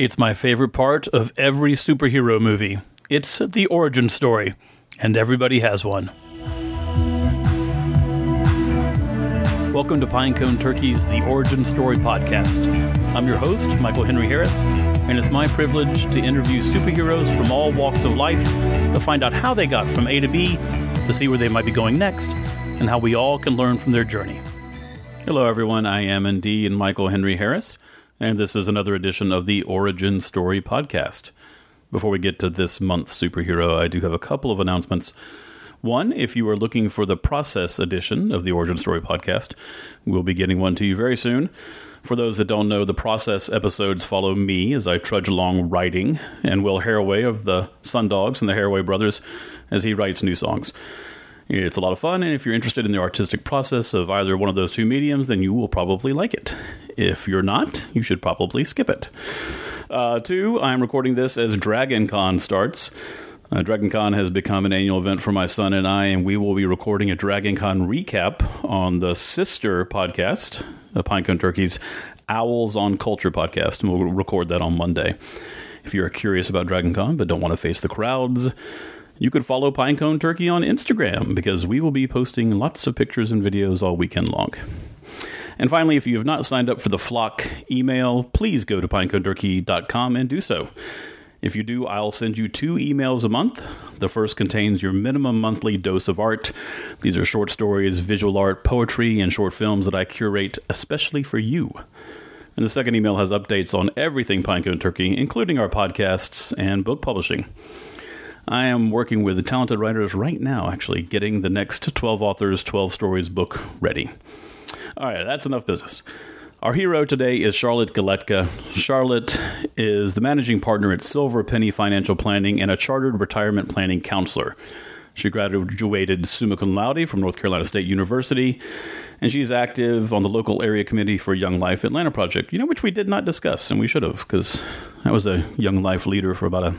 It's my favorite part of every superhero movie. It's the origin story, and everybody has one. Welcome to Pinecone Turkey's The Origin Story podcast. I'm your host, Michael Henry Harris, and it's my privilege to interview superheroes from all walks of life to find out how they got from A to B, to see where they might be going next, and how we all can learn from their journey. Hello, everyone. I am indeed Michael Henry Harris and this is another edition of the Origin Story Podcast. Before we get to this month's superhero, I do have a couple of announcements. One, if you are looking for the process edition of the Origin Story Podcast, we'll be getting one to you very soon. For those that don't know, the process episodes follow me as I trudge along writing, and Will Haraway of the Sundogs and the Haraway Brothers as he writes new songs. It's a lot of fun, and if you're interested in the artistic process of either one of those two mediums, then you will probably like it. If you're not, you should probably skip it. Uh, two, I'm recording this as Dragon Con starts. Uh, Dragon Con has become an annual event for my son and I, and we will be recording a Dragon Con recap on the sister podcast, the Pinecone Turkeys Owls on Culture podcast, and we'll record that on Monday. If you're curious about Dragon Con but don't want to face the crowds, you could follow Pinecone Turkey on Instagram because we will be posting lots of pictures and videos all weekend long. And finally, if you have not signed up for the Flock email, please go to pineconeturkey.com and do so. If you do, I'll send you two emails a month. The first contains your minimum monthly dose of art. These are short stories, visual art, poetry, and short films that I curate especially for you. And the second email has updates on everything Pinecone Turkey, including our podcasts and book publishing. I am working with talented writers right now, actually, getting the next 12 authors, 12 stories book ready. All right, that's enough business. Our hero today is Charlotte Geletka. Charlotte is the managing partner at Silver Penny Financial Planning and a chartered retirement planning counselor. She graduated summa cum laude from North Carolina State University, and she's active on the local area committee for Young Life Atlanta Project, you know, which we did not discuss, and we should have, because I was a Young Life leader for about a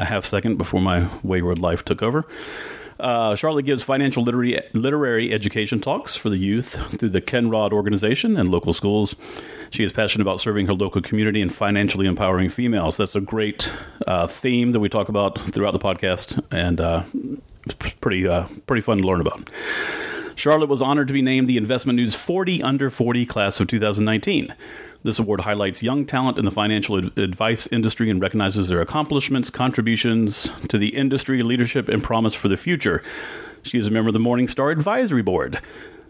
a half second before my wayward life took over. Uh, Charlotte gives financial literary, literary education talks for the youth through the Kennrod organization and local schools. She is passionate about serving her local community and financially empowering females. That's a great uh, theme that we talk about throughout the podcast, and uh, pretty uh, pretty fun to learn about. Charlotte was honored to be named the Investment News 40 Under 40 class of 2019. This award highlights young talent in the financial advice industry and recognizes their accomplishments, contributions to the industry, leadership, and promise for the future. She is a member of the Morningstar Advisory Board.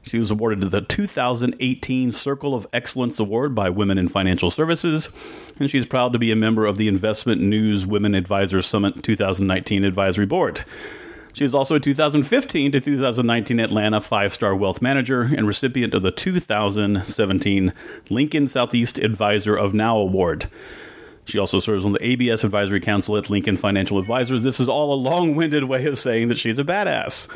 She was awarded the 2018 Circle of Excellence Award by Women in Financial Services, and she's proud to be a member of the Investment News Women Advisors Summit 2019 Advisory Board. She is also a 2015 to 2019 Atlanta five star wealth manager and recipient of the 2017 Lincoln Southeast Advisor of Now Award. She also serves on the ABS Advisory Council at Lincoln Financial Advisors. This is all a long winded way of saying that she's a badass.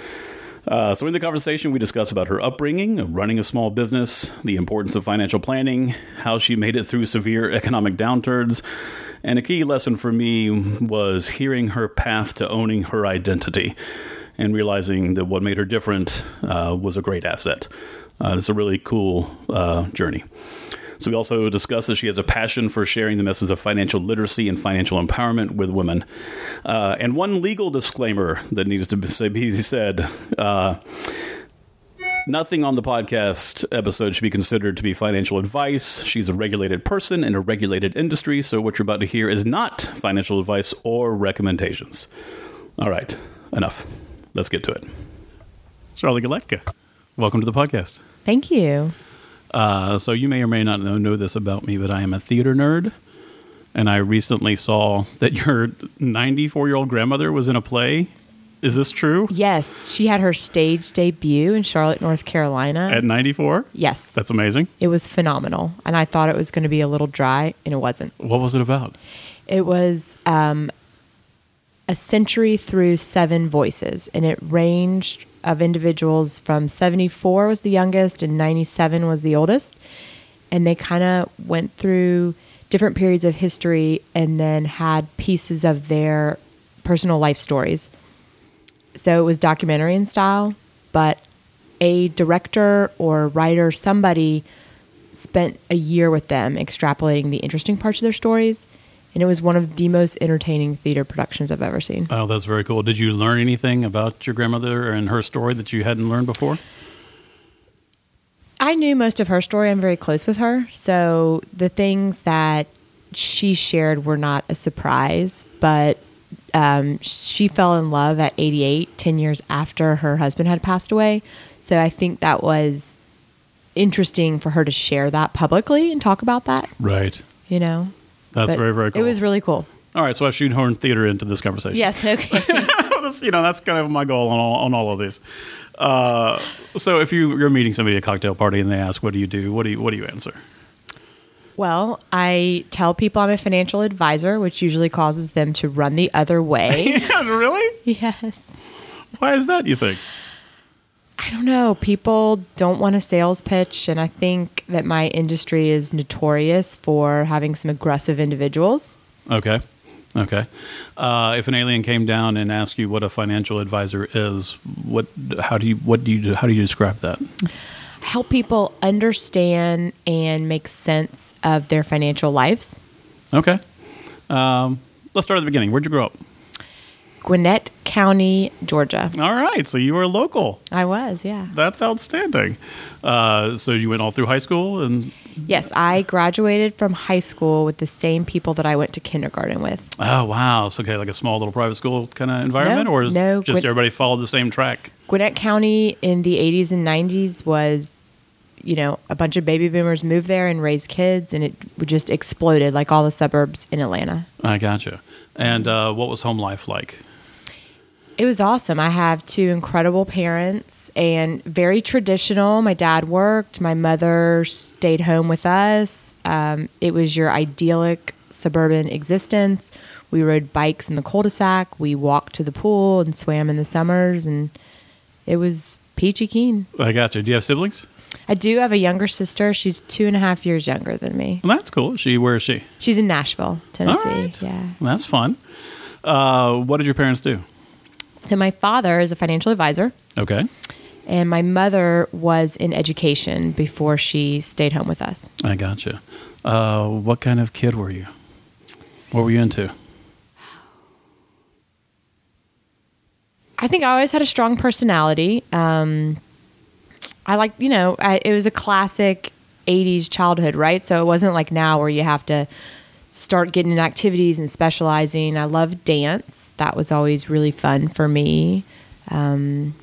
Uh, so, in the conversation, we discuss about her upbringing, running a small business, the importance of financial planning, how she made it through severe economic downturns, and a key lesson for me was hearing her path to owning her identity and realizing that what made her different uh, was a great asset. Uh, it's a really cool uh, journey. So we also discuss that she has a passion for sharing the message of financial literacy and financial empowerment with women. Uh, and one legal disclaimer that needs to be said uh, Nothing on the podcast episode should be considered to be financial advice. She's a regulated person in a regulated industry, so what you're about to hear is not financial advice or recommendations. All right, enough. Let's get to it. Charlie Geletka, welcome to the podcast. Thank you. Uh, so you may or may not know, know this about me, but I am a theater nerd. And I recently saw that your 94 year old grandmother was in a play is this true? Yes, she had her stage debut in Charlotte, North Carolina. At 94? Yes. That's amazing. It was phenomenal. And I thought it was going to be a little dry, and it wasn't. What was it about? It was um, a century through seven voices, and it ranged of individuals from 74 was the youngest and 97 was the oldest. And they kind of went through different periods of history and then had pieces of their personal life stories so it was documentary in style, but a director or writer, somebody spent a year with them extrapolating the interesting parts of their stories. And it was one of the most entertaining theater productions I've ever seen. Oh, that's very cool. Did you learn anything about your grandmother and her story that you hadn't learned before? I knew most of her story. I'm very close with her. So the things that she shared were not a surprise, but um, she fell in love at 88, 10 years after her husband had passed away. So I think that was interesting for her to share that publicly and talk about that, Right. you know? That's But very, very cool. It was really cool. All right, so I've shoehorned theater into this conversation. Yes, okay. that's, you know, that's kind of my goal on all, on all of these. Uh, so if you, you're meeting somebody at a cocktail party and they ask, what do you do? What do you, what do you answer? Well, I tell people I'm a financial advisor, which usually causes them to run the other way. Yeah, really? yes. Why is that, you think? I don't know. People don't want a sales pitch, and I think that my industry is notorious for having some aggressive individuals. Okay. Okay. Uh, if an alien came down and asked you what a financial advisor is, what, how do you, what do you, how do you describe that? Help people understand and make sense of their financial lives. Okay. Um, let's start at the beginning. Where'd you grow up? Gwinnett County, Georgia. All right. So you were local. I was, yeah. That's outstanding. Uh, so you went all through high school and Yes, I graduated from high school with the same people that I went to kindergarten with. oh wow, so okay, like a small little private school kind of environment, No, or is no, just Gwin- everybody followed the same track? Gwinnett County in the 80s and 90s was, you know, a bunch of baby boomers moved there and raised kids, and it just exploded like all the suburbs in Atlanta. I gotcha. And uh, what was home life like? It was awesome. I have two incredible parents and very traditional. My dad worked, my mother stayed home with us. Um, it was your idyllic suburban existence. We rode bikes in the cul de sac, we walked to the pool and swam in the summers, and it was peachy keen. I got you. Do you have siblings? I do have a younger sister. She's two and a half years younger than me. Well, that's cool. She, where is she? She's in Nashville, Tennessee. right. Yeah. That's fun. Uh, what did your parents do? So my father is a financial advisor, Okay, and my mother was in education before she stayed home with us. I gotcha. Uh, what kind of kid were you? What were you into? I think I always had a strong personality. Um, I like, you know, I, it was a classic 80s childhood, right? So it wasn't like now where you have to start getting in activities and specializing. I love dance. That was always really fun for me. Um,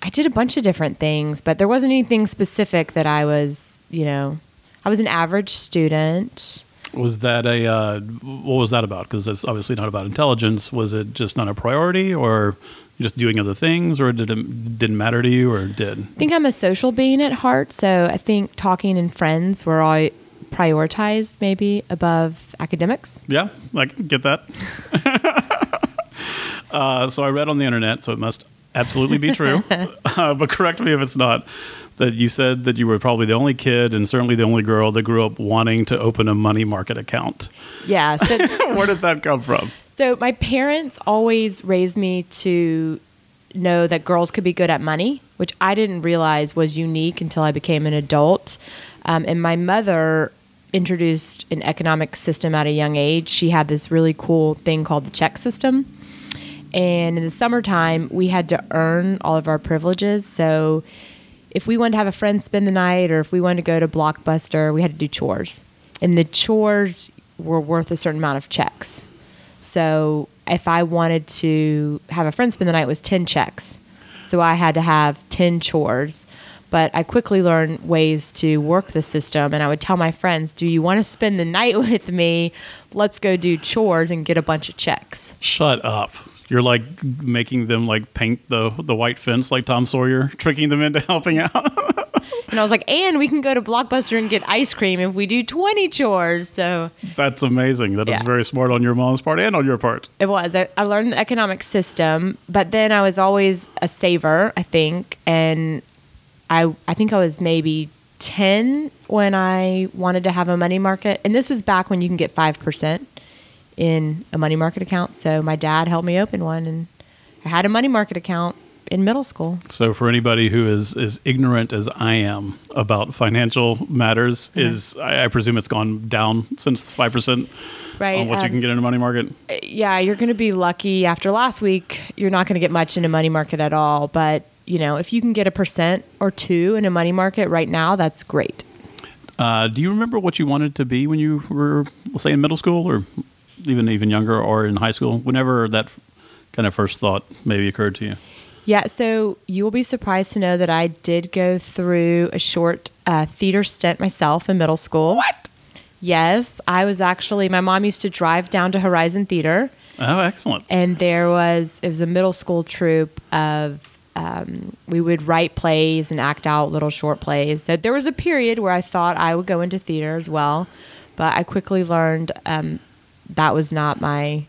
I did a bunch of different things, but there wasn't anything specific that I was, you know, I was an average student. Was that a uh, what was that about? Because it's obviously not about intelligence. Was it just not a priority, or just doing other things, or did it didn't matter to you, or did? I think I'm a social being at heart, so I think talking and friends were all prioritized maybe above academics. Yeah, I get that. uh, so I read on the internet, so it must absolutely be true. uh, but correct me if it's not. That you said that you were probably the only kid and certainly the only girl that grew up wanting to open a money market account. Yeah, so Where did that come from? so my parents always raised me to know that girls could be good at money, which I didn't realize was unique until I became an adult. Um, and my mother introduced an economic system at a young age. She had this really cool thing called the check system. And in the summertime, we had to earn all of our privileges. So if we wanted to have a friend spend the night or if we wanted to go to Blockbuster, we had to do chores. And the chores were worth a certain amount of checks. So if I wanted to have a friend spend the night, it was 10 checks. So I had to have 10 chores. But I quickly learned ways to work the system. And I would tell my friends, Do you want to spend the night with me? Let's go do chores and get a bunch of checks. Shut up. You're like making them like paint the the white fence like Tom Sawyer, tricking them into helping out. And I was like, and we can go to Blockbuster and get ice cream if we do 20 chores. So That's amazing. That is Yeah. very smart on your mom's part and on your part. it was. I, I learned the economic system, but then I was always a saver, I think. And I, I think I was maybe 10 when I wanted to have a money market. And this was back when you can get 5% in a money market account. So my dad helped me open one and I had a money market account in middle school. So for anybody who is as ignorant as I am about financial matters, is I, I presume it's gone down since five percent Right. on what you um, can get in a money market. yeah, you're going to be lucky after last week. You're not going to get much in a money market at all. But, you know, if you can get a percent or two in a money market right now, that's great. Uh, do you remember what you wanted to be when you were, let's say, in middle school, or even even younger, or in high school? Whenever that kind of first thought maybe occurred to you. Yeah, so you will be surprised to know that I did go through a short uh, theater stint myself in middle school. What? Yes, I was actually, my mom used to drive down to Horizon Theater, Oh, excellent. and there was, it was a middle school troupe of, um, we would write plays and act out little short plays. So there was a period where I thought I would go into theater as well, but I quickly learned um, that was not my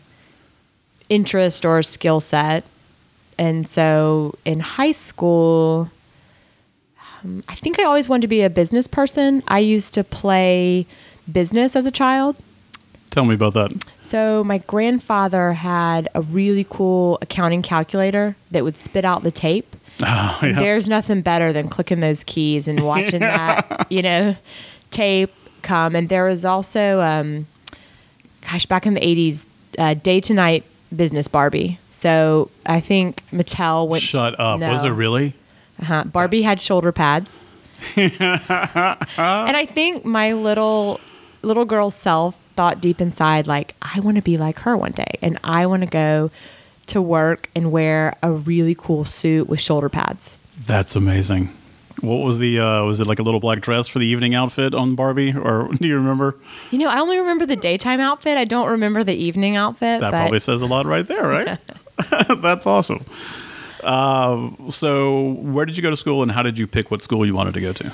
interest or skill set. And so in high school, um, I think I always wanted to be a business person. I used to play business as a child. Tell me about that. So my grandfather had a really cool accounting calculator that would spit out the tape. Oh, yeah. There's nothing better than clicking those keys and watching that, you know, tape come. And there was also, um, gosh, back in the 80s, uh, day to night business Barbie. So I think Mattel went. Shut up. Was No. it really? Uh-huh. Barbie had shoulder pads. and I think my little little girl self thought deep inside like I want to be like her one day and I want to go to work and wear a really cool suit with shoulder pads. That's amazing. What was the? Uh, was it like a little black dress for the evening outfit on Barbie, or do you remember? You know, I only remember the daytime outfit. I don't remember the evening outfit. That but probably says a lot right there, right? That's awesome. Uh, so, where did you go to school, and how did you pick what school you wanted to go to?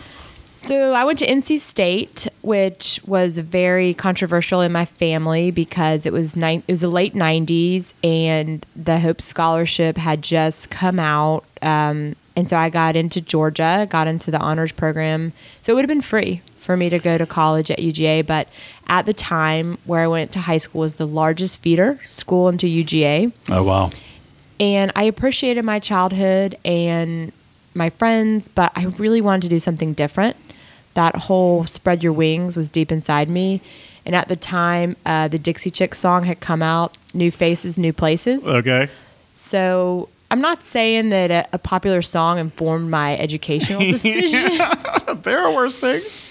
So I went to NC State, which was very controversial in my family because it was nine, it was the late '90s, and the Hope Scholarship had just come out, um, and so I got into Georgia, got into the honors program. So it would have been free for me to go to college at UGA, but at the time where I went to high school was the largest feeder school into UGA Oh wow, and I appreciated my childhood and my friends, but I really wanted to do something different. That whole spread your wings was deep inside me. And at the time, uh, the Dixie Chick song had come out, New Faces, New Places. okay. So I'm not saying that a, a popular song informed my educational decision. there are worse things.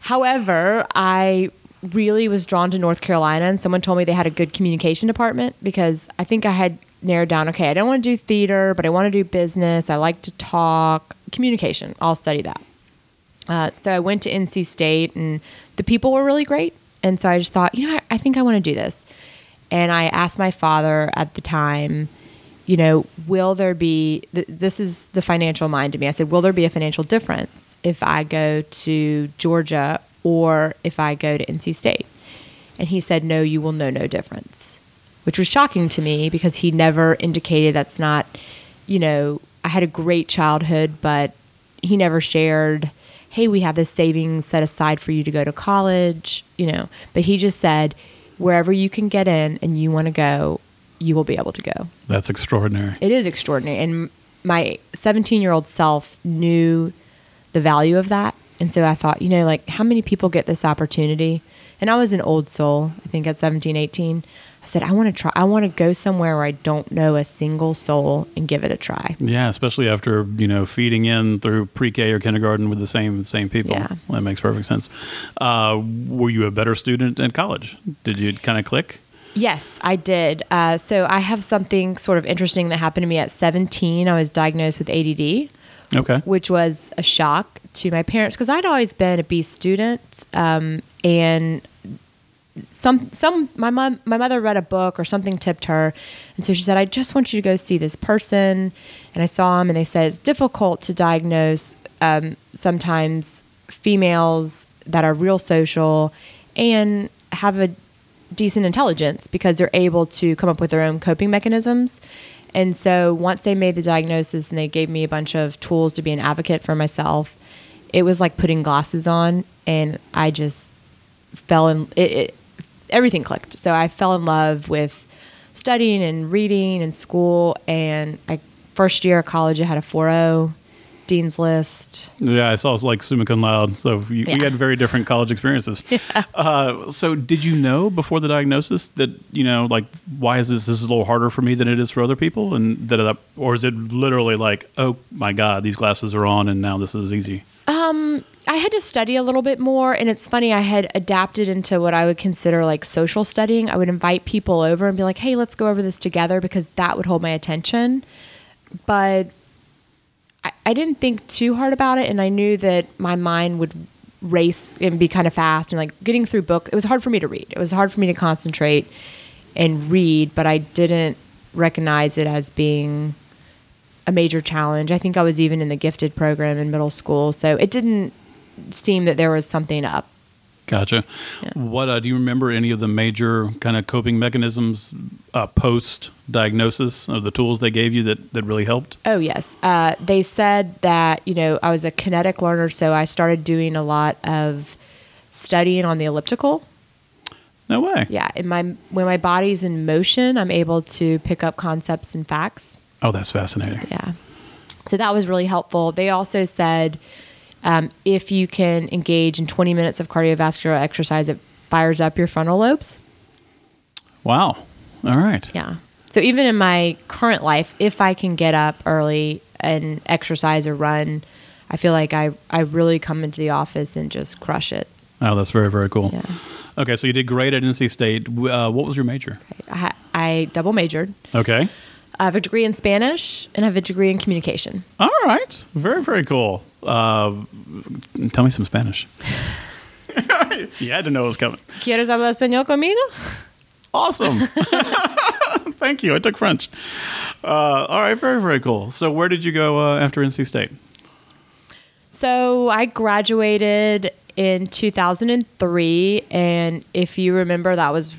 However, I really was drawn to North Carolina, and someone told me they had a good communication department because I think I had narrowed down okay, I don't want to do theater, but I want to do business. I like to talk, communication. I'll study that. Uh, so I went to NC State, and the people were really great. And so I just thought, you know, I, I think I want to do this. And I asked my father at the time, you know, will there be, th- this is the financial mind to me. I said, will there be a financial difference if I go to Georgia or if I go to NC State? And he said, no, you will know no difference, which was shocking to me because he never indicated that's not, you know, I had a great childhood, but he never shared, hey, we have this savings set aside for you to go to college, you know. But he just said, wherever you can get in and you want to go, you will be able to go. That's extraordinary. It is extraordinary. And my 17 year old self knew the value of that. And so I thought, you know, like how many people get this opportunity? And I was an old soul, I think at 17, 18. I said, I want to try, I want to go somewhere where I don't know a single soul and give it a try. Yeah, especially after you know feeding in through pre-K or kindergarten with the same same people. Yeah. that makes perfect sense. Uh, were you a better student in college? Did you kind of click? Yes, I did. Uh, so I have something sort of interesting that happened to me at 17. I was diagnosed with ADD. Okay. which was a shock to my parents because I'd always been a B student, um, and some some my mom my mother read a book or something tipped her, and so she said, "I just want you to go see this person," and I saw him, and they said it's difficult to diagnose um, sometimes females that are real social and have a decent intelligence because they're able to come up with their own coping mechanisms. And so once they made the diagnosis and they gave me a bunch of tools to be an advocate for myself, it was like putting glasses on and I just fell in it, it everything clicked. So I fell in love with studying and reading and school and I first year of college, I had a 4.0, dean's list. Yeah, I saw it was like summa cum laude. So you, we had very different college experiences. Uh, so did you know before the diagnosis that you know like why is this this is a little harder for me than it is for other people, and that it, or is it literally like oh my god these glasses are on and now this is easy? I had to study a little bit more, and it's funny. I had adapted into what I would consider like social studying. I would invite people over and be like, "Hey, let's go over this together," because that would hold my attention. But I, I didn't think too hard about it, and I knew that my mind would race and be kind of fast. And like getting through book, it was hard for me to read. It was hard for me to concentrate and read, but I didn't recognize it as being a major challenge. I think I was even in the gifted program in middle school, so it didn't seem that there was something up. Gotcha. What uh, do you remember? Any of the major kind of coping mechanisms uh, post diagnosis of the tools they gave you that that really helped? Oh yes, uh, they said that you know I was a kinetic learner, so I started doing a lot of studying on the elliptical. No way. Yeah, in my when my body's in motion, I'm able to pick up concepts and facts. Oh, that's fascinating. Yeah. So that was really helpful. They also said um, if you can engage in 20 minutes of cardiovascular exercise, it fires up your frontal lobes. Wow. All right. Yeah. So even in my current life, if I can get up early and exercise or run, I feel like I, I really come into the office and just crush it. Oh, that's very very cool. Yeah. Okay, so you did great at NC State. Uh, what was your major? I, I double majored. Okay. I have a degree in Spanish and I have a degree in communication. All right. Very very cool. Uh, tell me some Spanish. you had to know it was coming. ¿Quieres hablar español conmigo? Awesome. Thank you. I took French. Uh, all right. Very very cool. So where did you go uh, after NC State? So I graduated in 2003, and if you remember, that was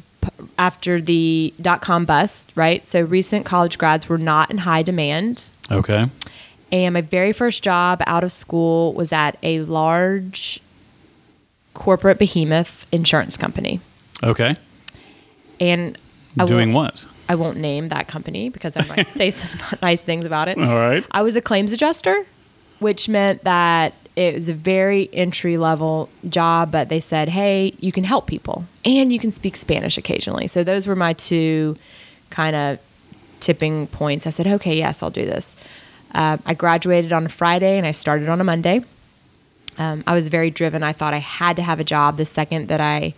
after the dot com bust, right? So recent college grads were not in high demand. Okay. And my very first job out of school was at a large corporate behemoth insurance company. Okay. And I Doing what? I won't name that company because I might say some nice things about it. All right. I was a claims adjuster, which meant that it was a very entry level job, but they said, hey, you can help people and you can speak Spanish occasionally. So those were my two kind of tipping points. I said, okay, yes, I'll do this. Um, I graduated on a Friday and I started on a Monday. Um, I was very driven. I thought I had to have a job the second that I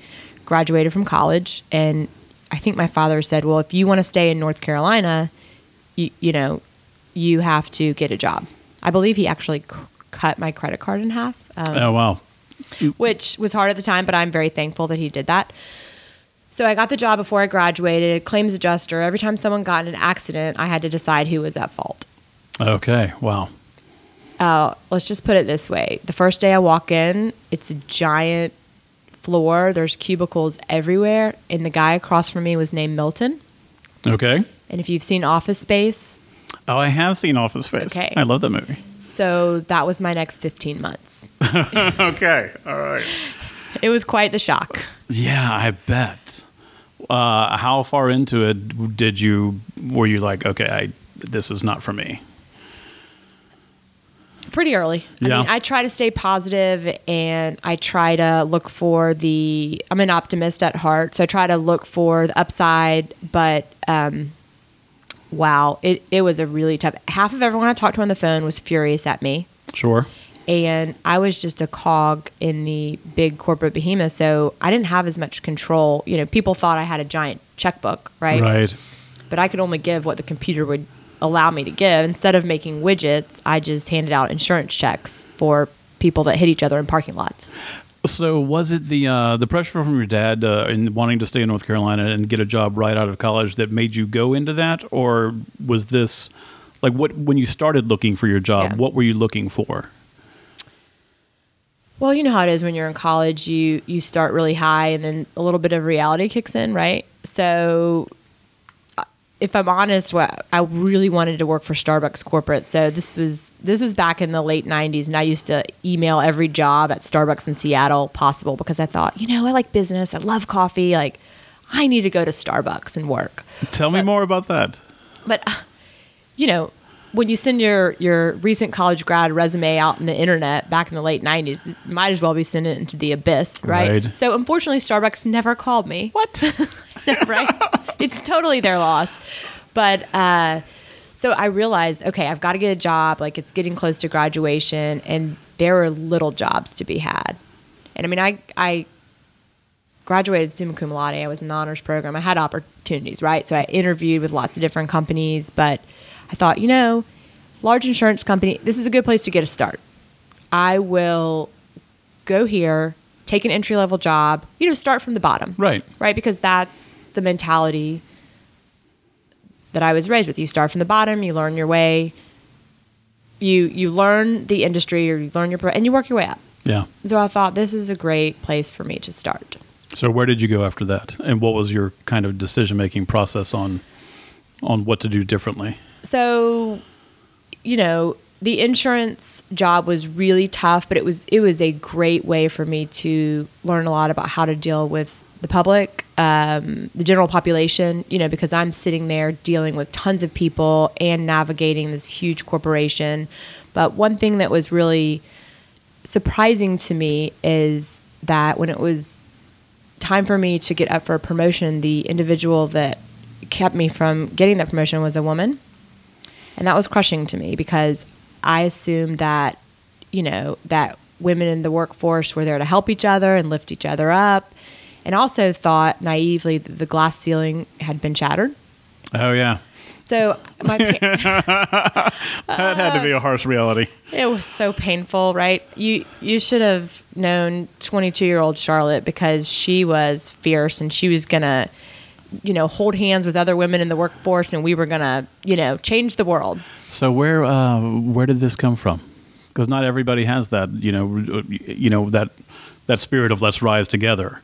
graduated from college. And I think my father said, well, if you want to stay in North Carolina, you, you know, you have to get a job. I believe he actually c- cut my credit card in half, um, Oh wow. which was hard at the time, but I'm very thankful that he did that. So I got the job before I graduated, claims adjuster. Every time someone got in an accident, I had to decide who was at fault. Okay. Wow. Uh, let's just put it this way: the first day I walk in, it's a giant floor. There's cubicles everywhere, and the guy across from me was named Milton. Okay. And if you've seen Office Space, Oh, I have seen Office Space. Okay. I love that movie. so that was my next 15 months. okay. All right. It was quite the shock. Yeah, I bet. Uh, how far into it did you were you like, okay, I this is not for me? Pretty early. Yeah. I mean, I try to stay positive and I try to look for the, I'm an optimist at heart. So I try to look for the upside, but, um, wow, it, it was a really tough, half of everyone I talked to on the phone was furious at me. Sure. And I was just a cog in the big corporate behemoth. So I didn't have as much control. You know, people thought I had a giant checkbook, right? Right. but I could only give what the computer would allow me to give. Instead of making widgets, I just handed out insurance checks for people that hit each other in parking lots. So was it the uh, the pressure from your dad uh, in wanting to stay in North Carolina and get a job right out of college that made you go into that, or was this like what when you started looking for your job? Yeah. What were you looking for? Well, you know how it is when you're in college, you you start really high and then a little bit of reality kicks in, right? So if I'm honest, what I really wanted to work for Starbucks corporate. So this was this was back in the late 90s and I used to email every job at Starbucks in Seattle possible because I thought, you know, I like business, I love coffee, like I need to go to Starbucks and work. Tell me more about that. but you know when you send your your recent college grad resume out in the internet back in the late '90s, you might as well be sending it into the abyss, right? Right. So unfortunately, Starbucks never called me. What? right? It's totally their loss. But uh, so I realized, okay, I've got to get a job. Like it's getting close to graduation, and there were little jobs to be had. And I mean, I I graduated summa cum laude. I was in the honors program. I had opportunities, right? So I interviewed with lots of different companies, but I thought, you know, large insurance company, this is a good place to get a start. I will go here, take an entry level job, you know, start from the bottom. Right. Right? Because that's the mentality that I was raised with. You start from the bottom, you learn your way, you you learn the industry or you learn your pro- and you work your way up. yeah. And so I thought this is a great place for me to start. So where did you go after that, and what was your kind of decision making process on on what to do differently? So you know the insurance job was really tough but it was it was a great way for me to learn a lot about how to deal with the public um, the general population you know because i'm sitting there dealing with tons of people and navigating this huge corporation. But one thing that was really surprising to me is that when it was time for me to get up for a promotion the individual that kept me from getting that promotion was a woman and that was crushing to me because I assumed that, you know, that women in the workforce were there to help each other and lift each other up. And also thought naively that the glass ceiling had been shattered. Oh yeah, So my pa- that had to be a harsh reality. Uh, it was so painful, right? You you should have known 22-year-old Charlotte because she was fierce and she was going to you know, hold hands with other women in the workforce and we were going to, you know, change the world. So where uh, where did this come from? Because not everybody has that, you know, you know that that spirit of let's rise together.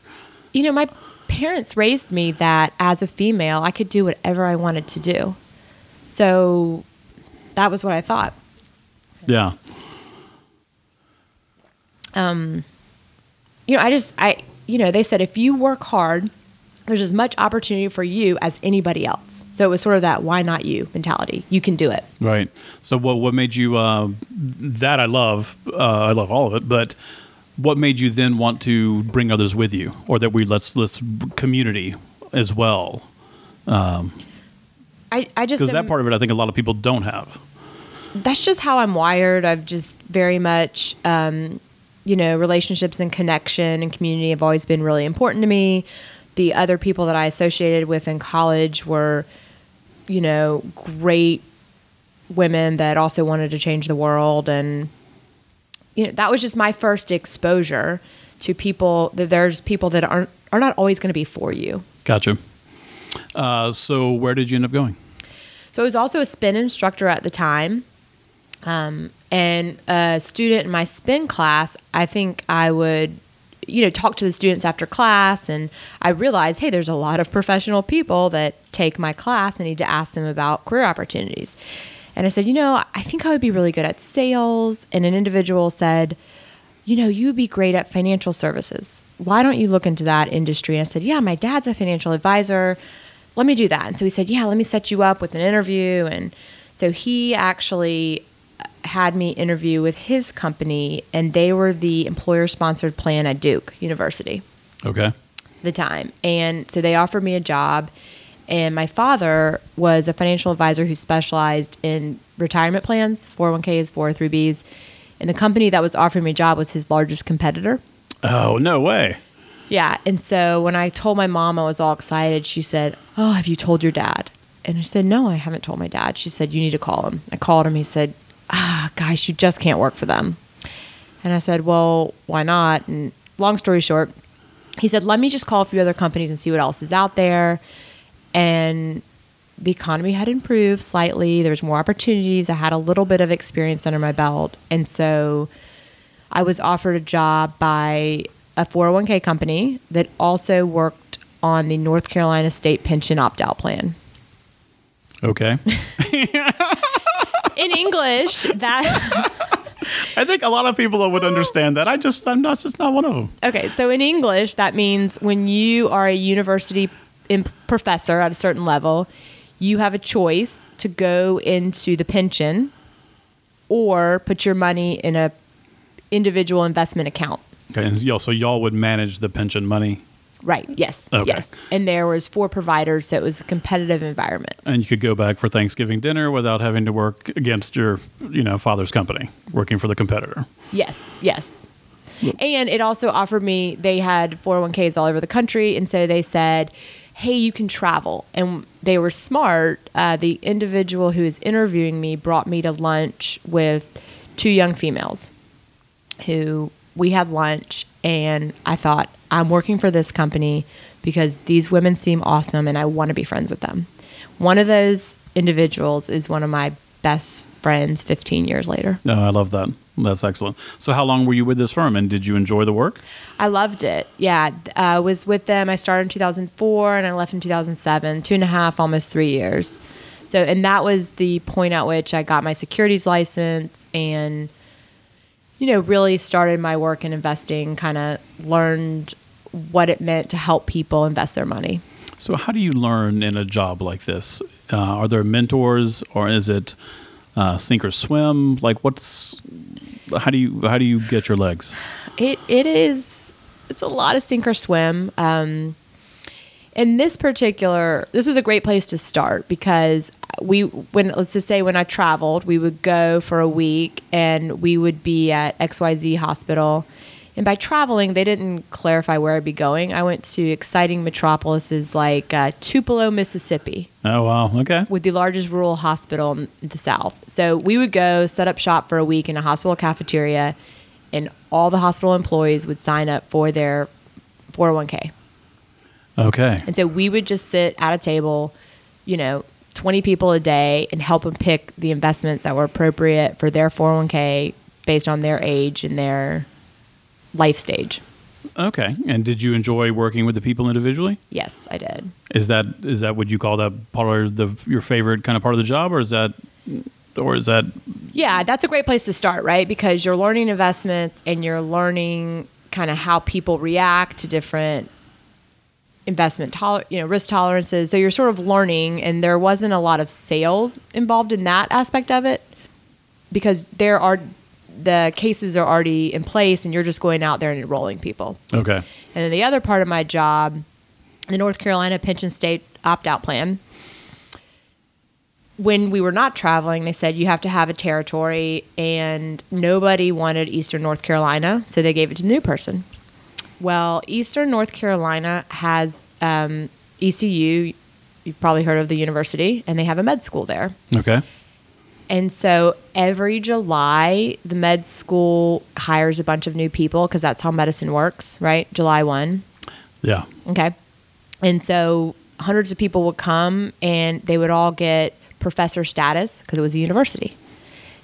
you know, my parents raised me that as a female, I could do whatever I wanted to do. So that was what I thought. Yeah, Um, You know, I just, I, you know, they said if you work hard, there's as much opportunity for you as anybody else. So it was sort of that why not you mentality. You can do it. right. So what what made you uh, that I love uh, I love all of it, but what made you then want to bring others with you, or that we let's let's community as well? I, I just, Because that part of it, I think a lot of people don't have. that's just how I'm wired. I've just very much, um, you know, relationships and connection and community have always been really important to me. The other people that I associated with in college were, you know, great women that also wanted to change the world. And, you know, that was just my first exposure to people that there's people that aren't, are not always going to be for you. Gotcha. Uh, so where did you end up going? So I was also a spin instructor at the time. Um, and a student in my spin class, I think I would, you know, talk to the students after class. And I realized, hey, there's a lot of professional people that take my class. I need to ask them about career opportunities. And I said, you know, I think I would be really good at sales. And an individual said, you know, you would be great at financial services. Why don't you look into that industry? And I said, yeah, my dad's a financial advisor. Let me do that. And so he said, yeah, let me set you up with an interview. And so he actually had me interview with his company, and they were the employer sponsored plan at Duke University Okay. the time. And so they offered me a job. And my father was a financial advisor who specialized in retirement plans, 401ks, 403bs. And the company that was offering me a job was his largest competitor. Oh no way. Yeah. And so when I told my mom I was all excited, she said, Oh, have you told your dad? And I said, No, I haven't told my dad. She said, You need to call him. I called him. He said, Ah, guys, you just can't work for them. And I said, Well, why not? And long story short, he said, Let me just call a few other companies and see what else is out there. And the economy had improved slightly. There was more opportunities. I had a little bit of experience under my belt. And so I was offered a job by a 401k company that also worked on the North Carolina State Pension Opt Out Plan. Okay. In English, that I think a lot of people would understand that. I just I'm not just not one of them. okay, so in English, that means when you are a university imp- professor at a certain level, you have a choice to go into the pension or put your money in a individual investment account. Okay, and y'all, so y'all would manage the pension money, Right. Yes. Okay. Yes. And there was four providers, so it was a competitive environment. and you could go back for Thanksgiving dinner without having to work against your, you know, father's company, working for the competitor. Yes. Yes. And it also offered me, they had 401ks all over the country. And so they said, hey, you can travel. And they were smart. Uh, the individual who was interviewing me brought me to lunch with two young females who we had lunch. And I thought, I'm working for this company because these women seem awesome and I want to be friends with them. One of those individuals is one of my best friends 15 years later. No, I love that. That's excellent. So, how long were you with this firm, and did you enjoy the work? I loved it. Yeah, I uh, was with them. I started in 2004 and I left in 2007. Two and a half, almost three years. So, and that was the point at which I got my securities license and, you know, really started my work in investing. Kind of learned what it meant to help people invest their money. So, how do you learn in a job like this? Uh, are there mentors, or is it uh, sink or swim? Like, what's how do you how do you get your legs? It it is it's a lot of sink or swim. Um, in this particular, this was a great place to start because we when let's just say when I traveled, we would go for a week and we would be at XYZ hospital. And by traveling, they didn't clarify where I'd be going. I went to exciting metropolises like uh, Tupelo, Mississippi Oh wow, okay, with the largest rural hospital in the South. So we would go set up shop for a week in a hospital cafeteria, and all the hospital employees would sign up for their 401k. okay, And so we would just sit at a table, you know, 20 people a day and help them pick the investments that were appropriate for their 401k based on their age and their life stage. okay. And did you enjoy working with the people individually? Yes, I did. Is that is that what you call that part of the your favorite kind of part of the job, or is that or is that Yeah, that's a great place to start, right? Because you're learning investments and you're learning kind of how people react to different investment toler- you know, risk tolerances. So you're sort of learning and there wasn't a lot of sales involved in that aspect of it because there are the cases are already in place and you're just going out there and enrolling people. okay? And then the other part of my job, the North Carolina Pension State opt out plan, when we were not traveling, they said you have to have a territory, and nobody wanted Eastern North Carolina, so they gave it to the new person. Well, Eastern North Carolina has um, ECU. You've probably heard of the university, and they have a med school there. Okay. And so every July, the med school hires a bunch of new people because that's how medicine works, right? July 1. Yeah. Okay. And so hundreds of people would come and they would all get professor status because it was a university.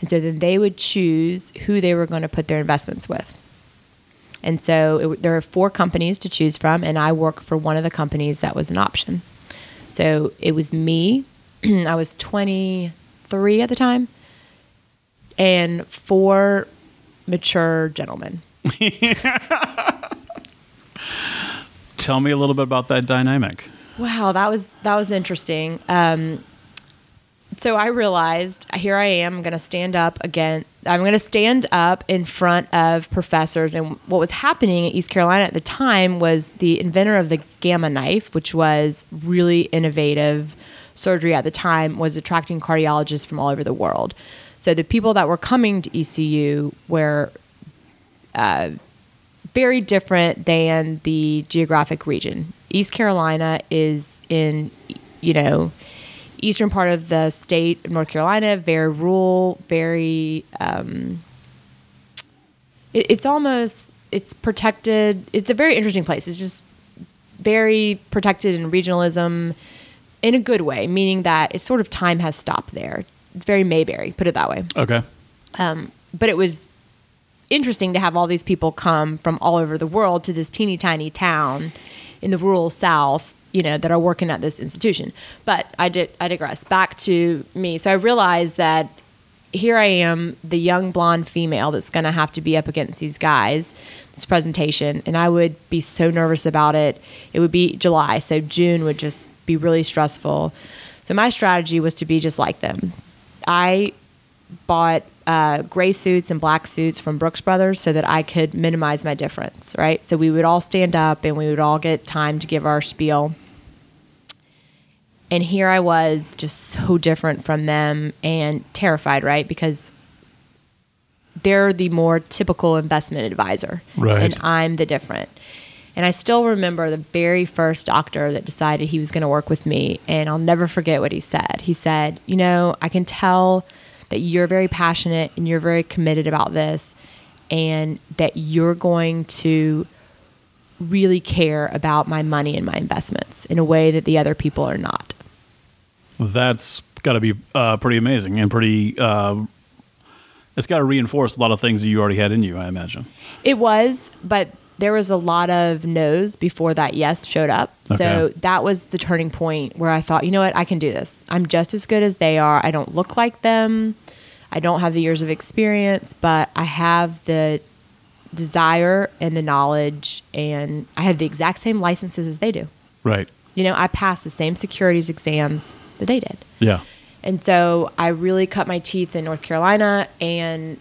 And so then they would choose who they were going to put their investments with. And so it, there are four companies to choose from, and I worked for one of the companies that was an option. So it was me. I was 23 at the time, and four mature gentlemen. Tell me a little bit about that dynamic. Wow, that was that was interesting. Um, so I realized here I am. I'm going to stand up again. I'm going to stand up in front of professors. And what was happening at East Carolina at the time was the inventor of the gamma knife, which was really innovative surgery at the time, was attracting cardiologists from all over the world. So the people that were coming to ECU were uh, very different than the geographic region. East Carolina is in, you know, eastern part of the state of North Carolina, very rural, very. Um, it, it's almost it's protected. It's a very interesting place. It's just very protected in regionalism, in a good way, meaning that it's sort of time has stopped there. It's very Mayberry, put it that way. Okay. Um, but it was interesting to have all these people come from all over the world to this teeny tiny town in the rural south you know that are working at this institution. But i did i digress. Back to me. So i realized that here i am the young blonde female that's going to have to be up against these guys this presentation and i would be so nervous about it. It would be july so june would just be really stressful So my strategy was to be just like them. I bought uh, gray suits and black suits from Brooks Brothers so that I could minimize my difference, right? So we would all stand up and we would all get time to give our spiel. And here I was, just so different from them and terrified, right? Because they're the more typical investment advisor, Right. and I'm the different. And I still remember the very first doctor that decided he was going to work with me, and I'll never forget what he said. He said, "You know, I can tell that you're very passionate and you're very committed about this, and that you're going to." really care about my money and my investments in a way that the other people are not. That's got to be uh, pretty amazing and pretty. Uh, it's got to reinforce a lot of things that you already had in you, I imagine. It was, but there was a lot of no's before that yes showed up. So that was the turning point where I thought, you know what, I can do this. I'm just as good as they are. I don't look like them. I don't have the years of experience, but I have the desire and the knowledge, and I have the exact same licenses as they do. Right. You know, I passed the same securities exams that they did. Yeah. And so I really cut my teeth in North Carolina. And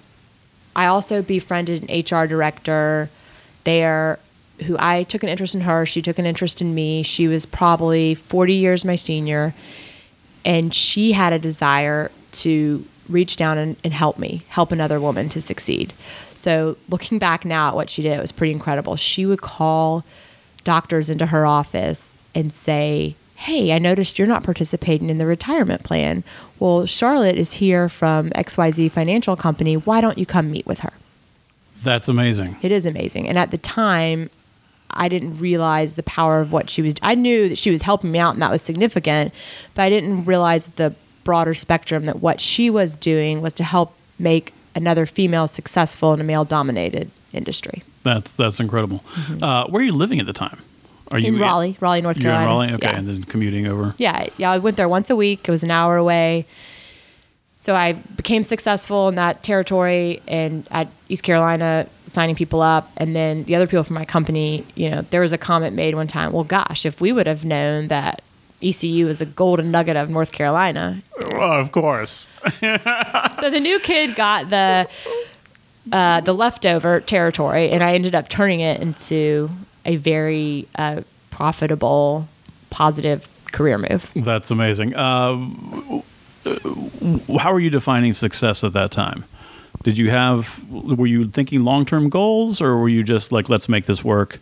I also befriended an HR director there who I took an interest in her. She took an interest in me. She was probably 40 years my senior. And she had a desire to reach down and, and help me, help another woman to succeed. So looking back now at what she did, it was pretty incredible. She would call doctors into her office and say, Hey, I noticed you're not participating in the retirement plan. Well, Charlotte is here from XYZ Financial Company. Why don't you come meet with her? That's amazing. It is amazing. And at the time, I didn't realize the power of what she was. I knew that she was helping me out and that was significant, but I didn't realize the broader spectrum that what she was doing was to help make another female successful in a male dominated industry. That's that's incredible. Uh, where are you living at the time? Are you Mm-hmm. In Raleigh, Raleigh, North You're in Carolina. Raleigh, okay, Yeah. and then commuting over. Yeah, yeah. I went there once a week. It was an hour away. So I became successful in that territory and at East Carolina, signing people up. And then the other people from my company, you know, there was a comment made one time. Well, gosh, if we would have known that ECU is a golden nugget of North Carolina. Oh, of course. So the new kid got the uh, the leftover territory, and I ended up turning it into a very uh, profitable, positive career move. That's amazing. Uh, how are you defining success at that time? Did you have? Were you thinking long term goals, or were you just like, let's make this work?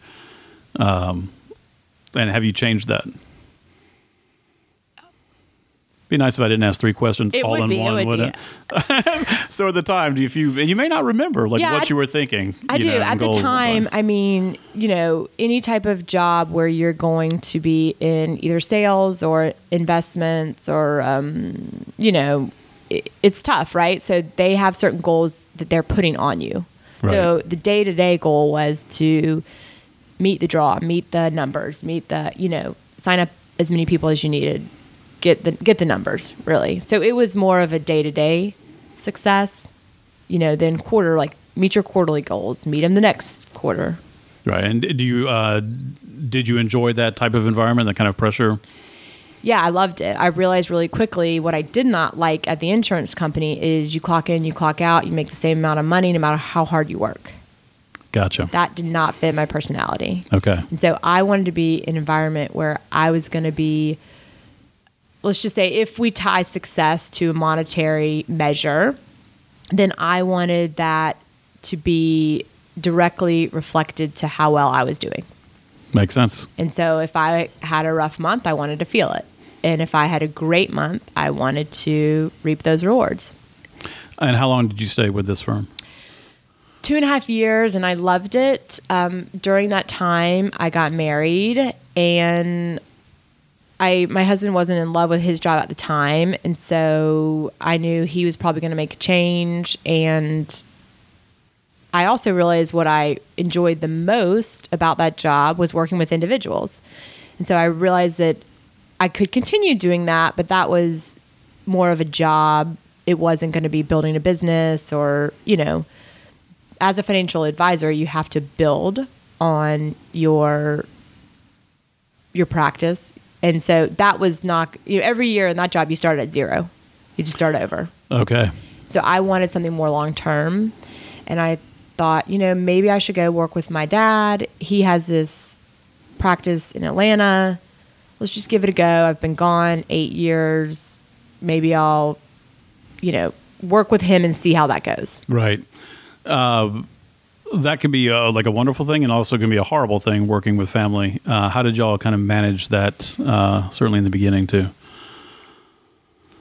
Um, and have you changed that? Be nice if I didn't ask three questions It all would in be, one, would would be. it? so at the time, you, if you and you may not remember like Yeah, what I- you were thinking? I you do. know, At the time, I mean, you know, any type of job where you're going to be in either sales or investments or, um, you know, it, it's tough, right? So they have certain goals that they're putting on you. So the day to day goal was to meet the draw, meet the numbers, meet the, you know, sign up as many people as you needed, get the get the numbers really. So it was more of a day to day success, you know, than quarter like meet your quarterly goals, meet them the next quarter. right? And do you uh, did you enjoy that type of environment, that kind of pressure? Yeah, I loved it. I realized really quickly what I did not like at the insurance company is you clock in, you clock out, you make the same amount of money no matter how hard you work. Gotcha. That did not fit my personality. Okay. And so I wanted to be in an environment where I was going to be, let's just say, if we tie success to a monetary measure, then I wanted that to be directly reflected to how well I was doing. Makes sense. And so if I had a rough month, I wanted to feel it. And if I had a great month, I wanted to reap those rewards. And how long did you stay with this firm? two and a half years and I loved it. Um, during that time, I got married and I my husband wasn't in love with his job at the time, and so I knew he was probably going to make a change. And I also realized what I enjoyed the most about that job was working with individuals, and so I realized that I could continue doing that, but that was more of a job. It wasn't going to be building a business or you know as a financial advisor, you have to build on your your practice And so that was not, you know, every year in that job, you start at zero. You just start over. Okay. So I wanted something more long term. And I thought, you know, maybe I should go work with my dad. He has this practice in Atlanta. Let's just give it a go. I've been gone eight years. Maybe I'll, you know, work with him and see how that goes. Right. Uh, that can be uh, like a wonderful thing and also can be a horrible thing working with family. Uh, how did y'all kind of manage that, uh, certainly in the beginning, too?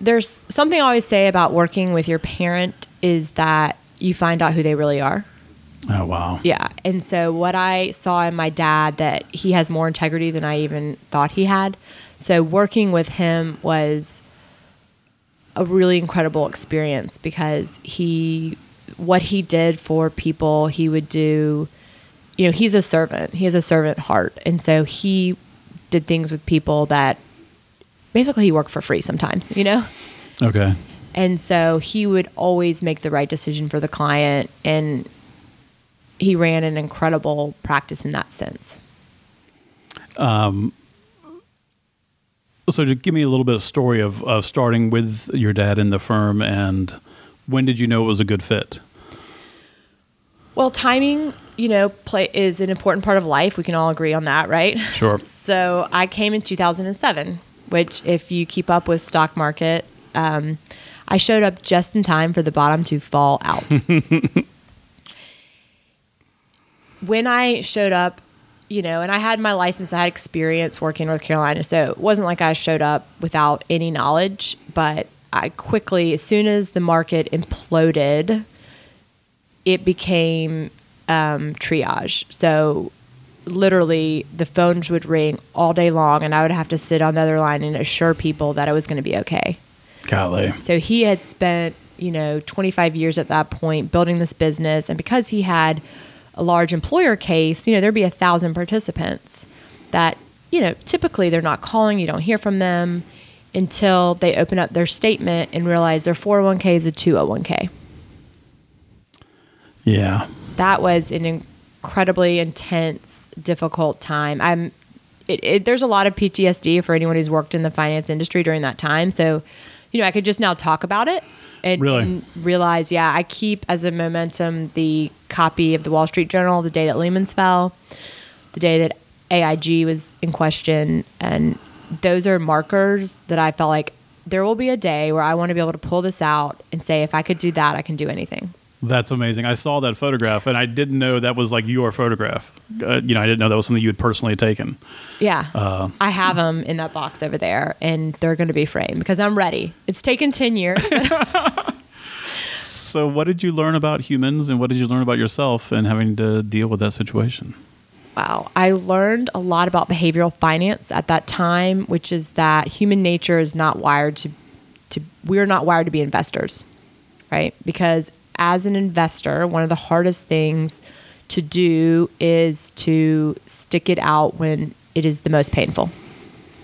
There's something I always say about working with your parent is that you find out who they really are. Oh, wow. Yeah. And so what I saw in my dad that he has more integrity than I even thought he had. So working with him was a really incredible experience because he what he did for people, he would do you know, he's a servant. He has a servant heart. And so he did things with people that basically he worked for free sometimes, you know? Okay. And so he would always make the right decision for the client and he ran an incredible practice in that sense. Um, So, to give me a little bit of story of, of starting with your dad in the firm and when did you know it was a good fit? Well, timing, you know, play is an important part of life. We can all agree on that, right? Sure. So I came in 2007, which, if you keep up with stock market, um, I showed up just in time for the bottom to fall out. when I showed up, you know, and I had my license, I had experience working in North Carolina, so it wasn't like I showed up without any knowledge. But I quickly, as soon as the market imploded, it became um, triage. So literally, the phones would ring all day long, and I would have to sit on the other line and assure people that it was going to be okay. Golly. So he had spent, you know, 25 years at that point building this business. And because he had a large employer case, you know, there'd be a thousand participants that, you know, typically they're not calling, you don't hear from them until they open up their statement and realize their 401k is a 201k. Yeah. That was an incredibly intense, difficult time. I'm it, it, there's a lot of PTSD for anyone who's worked in the finance industry during that time. So, you know, I could just now talk about it and, Really? and realize, yeah, I keep as a momentum the copy of the Wall Street Journal the day that Lehman's fell, the day that AIG was in question, and those are markers that I felt like there will be a day where I want to be able to pull this out and say, if I could do that, I can do anything. That's amazing. I saw that photograph and I didn't know that was like your photograph. Uh, you know, I didn't know that was something you had personally taken. Yeah. Uh, I have them in that box over there, and they're going to be framed because I'm ready. It's taken 10 years. So, what did you learn about humans and what did you learn about yourself and having to deal with that situation? Wow. I learned a lot about behavioral finance at that time, which is that human nature is not wired to, to we're not wired to be investors, right? Because as an investor, one of the hardest things to do is to stick it out when it is the most painful,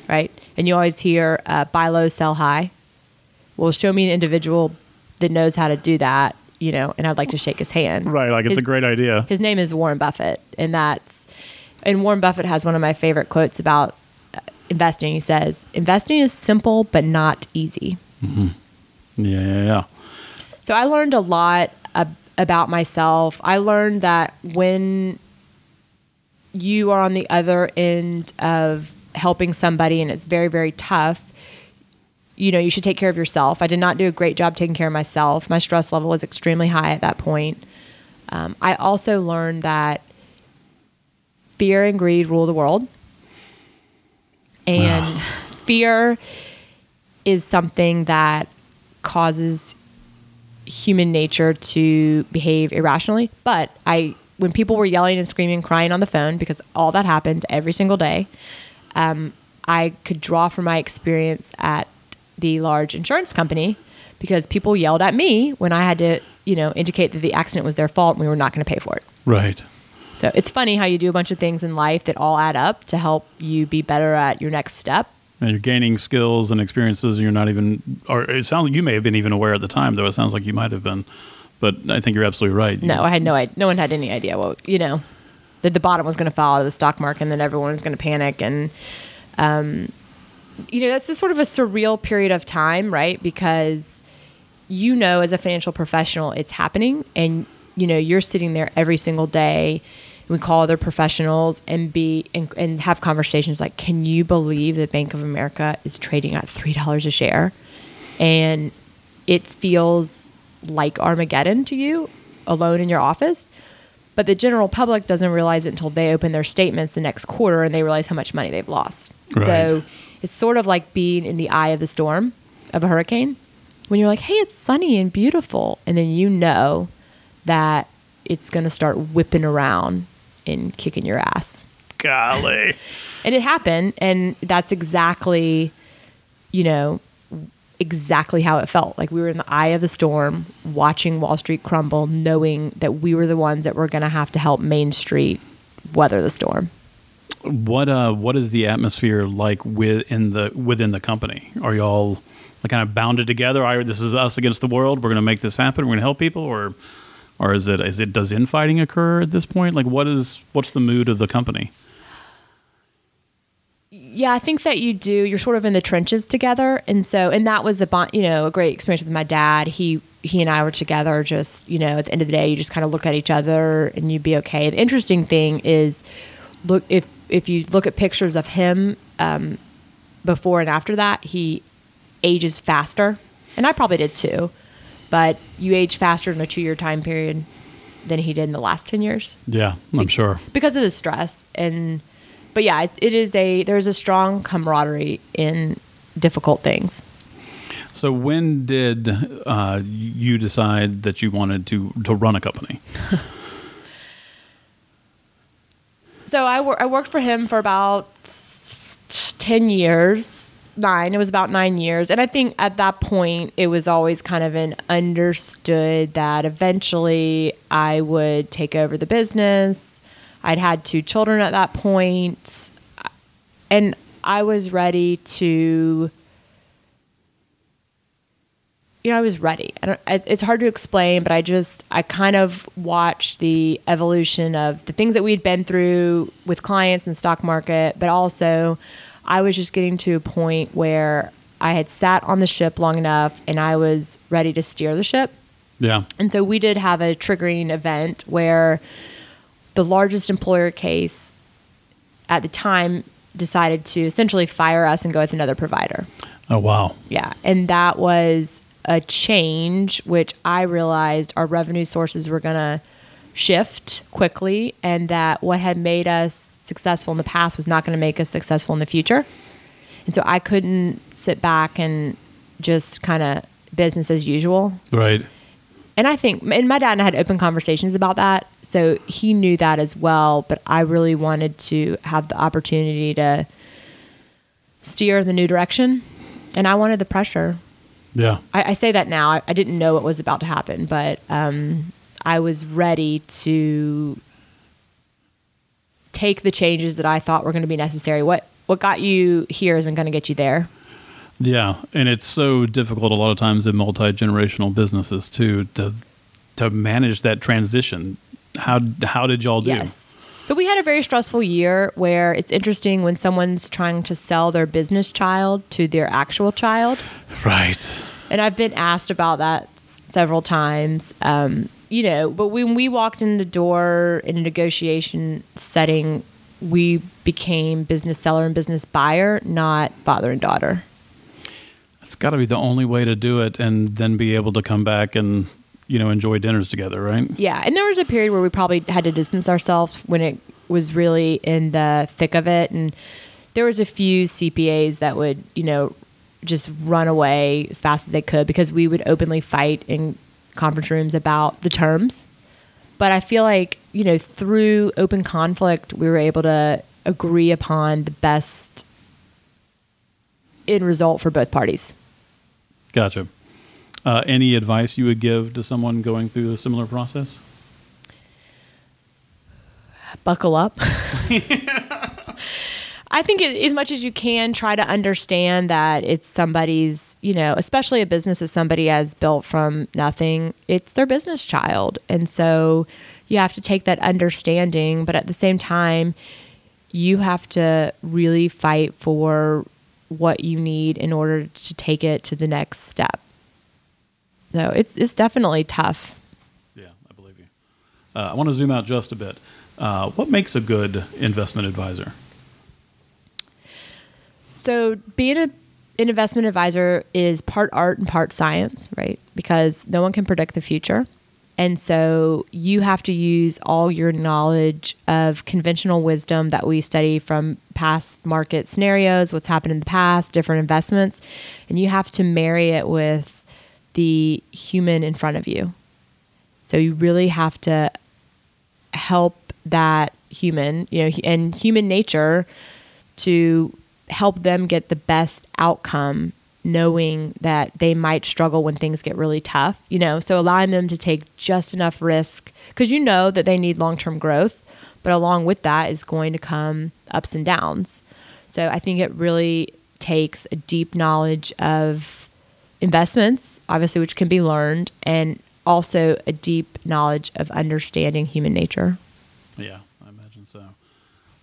right? And you always hear uh, buy low, sell high. Well, show me an individual that knows how to do that, you know, and I'd like to shake his hand. Right. Like, it's a great idea. His name is Warren Buffett, and that's and Warren Buffett has one of my favorite quotes about uh, investing. He says, "Investing is simple but not easy." Yeah, yeah, yeah. So I learned a lot ab- about myself. I learned that when you are on the other end of helping somebody and it's very very tough, you know, you should take care of yourself. I did not do a great job taking care of myself. My stress level was extremely high at that point. Um, I also learned that fear and greed rule the world. And fear is something that causes human nature to behave irrationally. But I, when people were yelling and screaming, crying on the phone, because all that happened every single day, um, I could draw from my experience at the large insurance company because people yelled at me when I had to, you know, indicate that the accident was their fault and we were not going to pay for it. Right. So it's funny how you do a bunch of things in life that all add up to help you be better at your next step. And you're gaining skills and experiences, and you're not even, or it sounds like you may have been even aware at the time, though it sounds like you might have been. But I think you're absolutely right. No, I had no idea. No one had any idea what you know that the bottom was going to fall out of the stock market, and then everyone was going to panic. And um, you know, that's just sort of a surreal period of time, right? Because you know, as a financial professional, it's happening, and you know, you're sitting there every single day. We call other professionals and be and, and have conversations like, "Can you believe that Bank of America is trading at three dollars a share?" And it feels like Armageddon to you, alone in your office. But the general public doesn't realize it until they open their statements the next quarter and they realize how much money they've lost. Right. So it's sort of like being in the eye of the storm of a hurricane when you're like, hey, it's sunny and beautiful. And then you know that it's going to start whipping around and kicking your ass. Golly. And it happened. And that's exactly, you know, exactly how it felt. Like we were in the eye of the storm, watching Wall Street crumble, knowing that we were the ones that were going to have to help Main Street weather the storm. What uh what is the atmosphere like within the within the company? Are y'all like kind of bounded together? Are this is us against the world? We're going to make this happen. We're going to help people, or or is it is it does infighting occur at this point? Like what is what's the mood of the company? Yeah, I think that you do. You're sort of in the trenches together, and so and that was a bond, you know a great experience with my dad. He he and I were together. Just you know, at the end of the day, you just kind of look at each other and you'd be okay. The interesting thing is, look if if you look at pictures of him um, before and after that, he ages faster, and I probably did too. But you age faster in a two year time period than he did in the last ten years Yeah, I'm sure. because of the stress and but yeah it, it is a there's a strong camaraderie in difficult things So when did uh, you decide that you wanted to to run a company? so I, wor- I worked for him for about 10 years nine. It was about nine years. And i think at that point it was always kind of an understood that eventually i would take over the business. I'd had two children at that point. And i was ready to you know, I was ready. I it's hard to explain, but I just, I kind of watched the evolution of the things that we'd been through with clients and stock market, but also I was just getting to a point where I had sat on the ship long enough and I was ready to steer the ship. Yeah, And so we did have a triggering event where the largest employer case at the time decided to essentially fire us and go with another provider. Oh wow. Yeah. And that was a change, which I realized our revenue sources were going to shift quickly, and that what had made us successful in the past was not going to make us successful in the future. And so I couldn't sit back and just kind of business as usual. Right. And I think, and my dad and I had open conversations about that. So he knew that as well. But I really wanted to have the opportunity to steer the new direction. And I wanted the pressure. Yeah. I, I say that now. I, I didn't know what was about to happen, but um, I was ready to take the changes that I thought were going to be necessary. What what got you here isn't going to get you there. Yeah, and it's so difficult a lot of times in multi generational businesses too to to manage that transition. How how did y'all do? Yes. So we had a very stressful year where it's interesting when someone's trying to sell their business child to their actual child. Right. And I've been asked about that several times. Um, you know, but when we walked in the door in a negotiation setting, we became business seller and business buyer, not father and daughter. It's got to be the only way to do it, and then be able to come back and you know enjoy dinners together, right? Yeah, and there was a period where we probably had to distance ourselves when it was really in the thick of it, and there was a few CPAs that would, you know, just run away as fast as they could because we would openly fight in conference rooms about the terms. But I feel like, you know, through open conflict, we were able to agree upon the best end result for both parties. Gotcha. Uh, any advice you would give to someone going through a similar process? buckle up. I think as much as you can, try to understand that it's somebody's, you know, especially a business that somebody has built from nothing. It's their business child. And so you have to take that understanding, but at the same time, you have to really fight for what you need in order to take it to the next step. So it's it's definitely tough. Yeah, I believe you. Uh, I want to zoom out just a bit. Uh, what makes a good investment advisor? So being a an investment advisor is part art and part science, right? Because no one can predict the future. And so you have to use all your knowledge of conventional wisdom that we study from past market scenarios, what's happened in the past, different investments, and you have to marry it with the human in front of you. So you really have to help that human, you know, and human nature to help them get the best outcome knowing that they might struggle when things get really tough, you know, so allowing them to take just enough risk because you know that they need long term growth, but along with that is going to come ups and downs. So I think it really takes a deep knowledge of investments, obviously, which can be learned, and also a deep knowledge of understanding human nature. Yeah.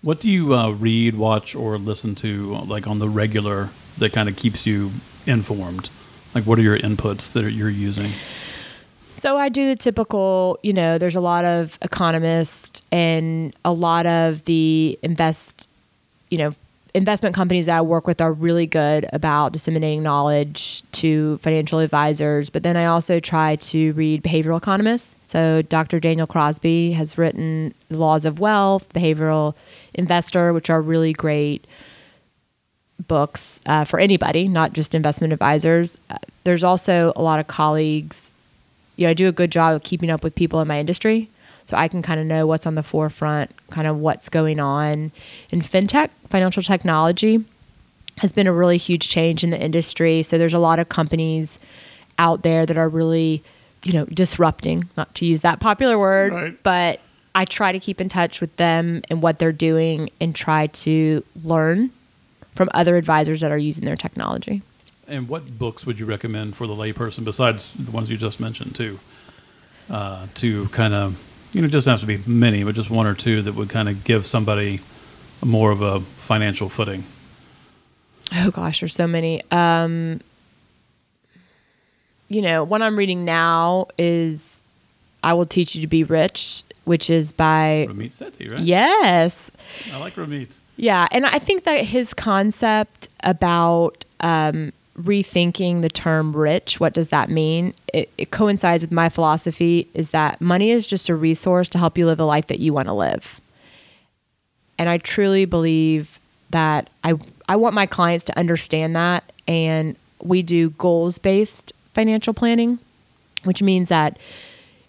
What do you uh, read, watch, or listen to like on the regular that kind of keeps you informed? Like, what are your inputs that you're using? So I do the typical, you know, there's a lot of economists and a lot of the invest, you know, investment companies that I work with are really good about disseminating knowledge to financial advisors. But then I also try to read behavioral economists. So Dr. Daniel Crosby has written Laws of Wealth, Behavioral Investor, which are really great books uh, for anybody, not just investment advisors. Uh, there's also a lot of colleagues. You know, I do a good job of keeping up with people in my industry, so I can kind of know what's on the forefront, kind of what's going on in fintech, financial technology. Has been a really huge change in the industry. So there's a lot of companies out there that are really, you know, disrupting, not to use that popular word, right. but I try to keep in touch with them and what they're doing and try to learn from other advisors that are using their technology. And what books would you recommend for the layperson besides the ones you just mentioned too? Uh, to kind of, you know, it doesn't have to be many, but just one or two that would kind of give somebody more of a financial footing. Oh gosh, there's so many. Um, you know, one I'm reading now is "I Will Teach You to Be Rich," which is by Ramit Sethi, right? Yes, I like Ramit. Yeah, and I think that his concept about um, rethinking the term rich, what does that mean? It, it coincides with my philosophy is that money is just a resource to help you live a life that you want to live. And I truly believe that I I want my clients to understand that and we do goals based financial planning, which means that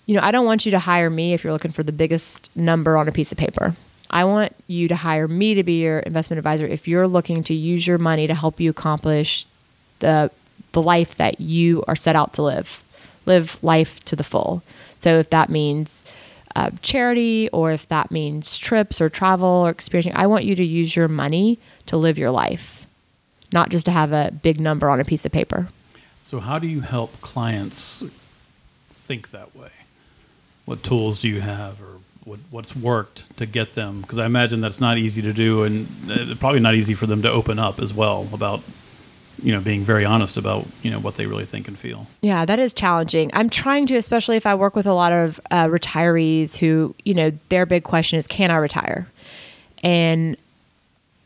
you know, I don't want you to hire me if you're looking for the biggest number on a piece of paper. I want you to hire me to be your investment advisor if you're looking to use your money to help you accomplish the the life that you are set out to live. Live life to the full. So if that means uh, charity or if that means trips or travel or experiencing, I want you to use your money to live your life, not just to have a big number on a piece of paper. So how do you help clients think that way? What tools do you have or what, what's worked to get them? Because I imagine that's not easy to do and uh, probably not easy for them to open up as well about you know being very honest about you know what they really think and feel. Yeah that is challenging. I'm trying to especially if i work with a lot of uh, retirees who you know their big question is can i retire? And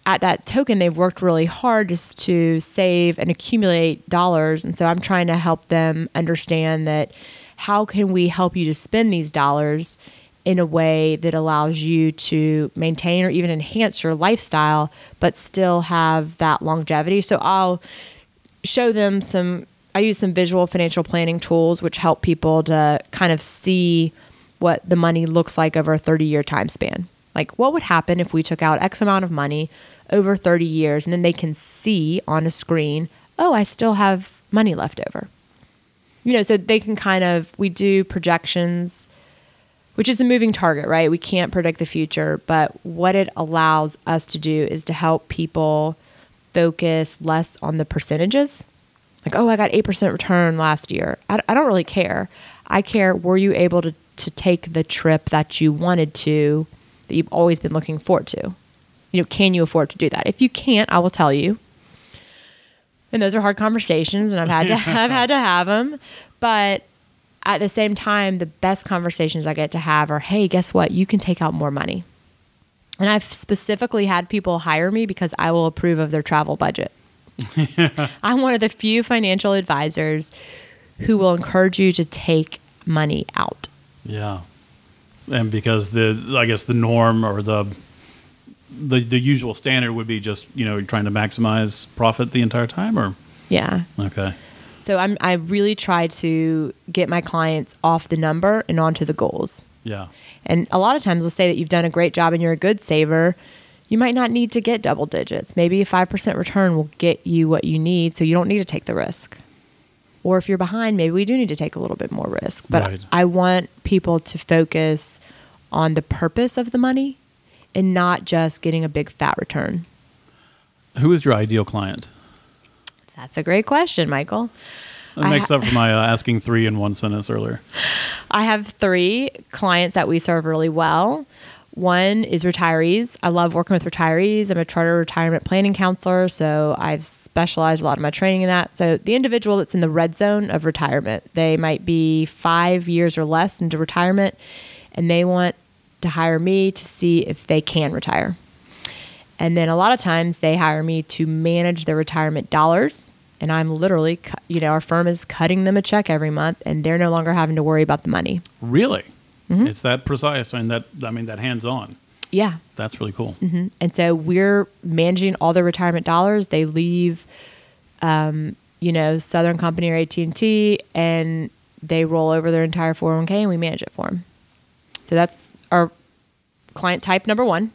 at that token they've worked really hard just to save and accumulate dollars and so i'm trying to help them understand that how can we help you to spend these dollars in a way that allows you to maintain or even enhance your lifestyle, but still have that longevity. So I'll show them some, I use some visual financial planning tools which help people to kind of see what the money looks like over a 30 year time span. Like, what would happen if we took out X amount of money over 30 years and then they can see on a screen, oh, I still have money left over. You know, so they can kind of, we do projections which is a moving target, right? We can't predict the future, but what it allows us to do is to help people focus less on the percentages. Like, oh, I got 8% return last year. I, I don't really care. I care, were you able to, to take the trip that you wanted to, that you've always been looking forward to? You know, can you afford to do that? If you can't, I will tell you. and those are hard conversations and I've had to I've had to have them but at the same time the best conversations I get to have are hey guess what you can take out more money and I've specifically had people hire me because I will approve of their travel budget I'm one of the few financial advisors who will encourage you to take money out Yeah. And because the I guess the norm or the the the usual standard would be just, you know, you're trying to maximize profit the entire time or yeah okay. so I'm I really try to get my clients off the number and onto the goals Yeah. And a lot of times, let's say that you've done a great job and you're a good saver, you might not need to get double digits. Maybe a 5% return will get you what you need, so you don't need to take the risk. Or if you're behind, maybe we do need to take a little bit more risk. But Right. I want people to focus on the purpose of the money and not just getting a big fat return. Who is your ideal client? That's a great question, Michael. That makes ha- up for my uh, asking three in one sentence earlier. I have three clients that we serve really well. One is retirees. I love working with retirees. I'm a charter retirement planning counselor, so I've specialized a lot of my training in that. So the individual that's in the red zone of retirement, they might be five years or less into retirement, and they want to hire me to see if they can retire. And then a lot of times they hire me to manage their retirement dollars. And I'm literally, you know, our firm is cutting them a check every month and they're no longer having to worry about the money. Really? Mm-hmm. It's that precise and that I mean that hands on. Yeah. That's really cool. And so we're managing all their retirement dollars. They leave, um, you know, Southern Company or AT&T and they roll over their entire 401k and we manage it for them. So that's our client type number one.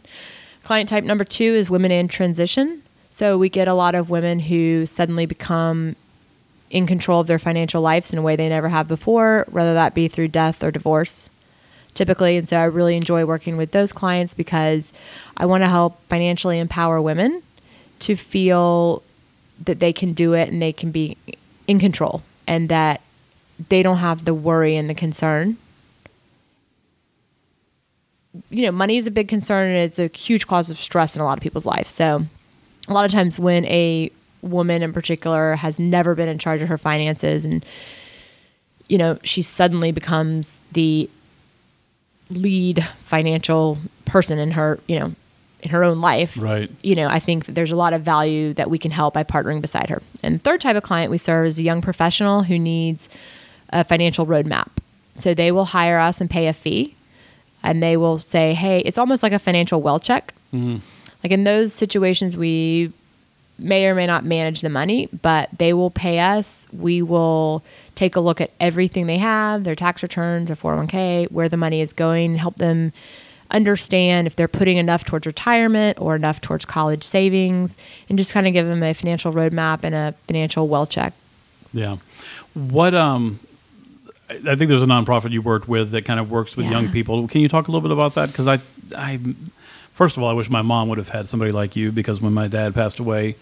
Client type number two is women in transition. So we get a lot of women who suddenly become in control of their financial lives in a way they never have before, whether that be through death or divorce, typically. And so I really enjoy working with those clients because I want to help financially empower women to feel that they can do it and they can be in control and that they don't have the worry and the concern you know, money is a big concern and it's a huge cause of stress in a lot of people's life. So, a lot of times when a woman in particular has never been in charge of her finances and you know, she suddenly becomes the lead financial person in her, you know, in her own life. Right. You know, I think that there's a lot of value that we can help by partnering beside her. And the third type of client we serve is a young professional who needs a financial roadmap. So they will hire us and pay a fee and they will say, "Hey, it's almost like a financial well check." Mm-hmm. Like in those situations, we may or may not manage the money, but they will pay us. We will take a look at everything they have, their tax returns, their 401k, where the money is going, help them understand if they're putting enough towards retirement or enough towards college savings, and just kind of give them a financial roadmap and a financial well check. Yeah. What um I think there's a nonprofit you worked with that kind of works with Yeah. young people. Can you talk a little bit about that? Because I, I, first of all, I wish my mom would have had somebody like you. Because when my dad passed away,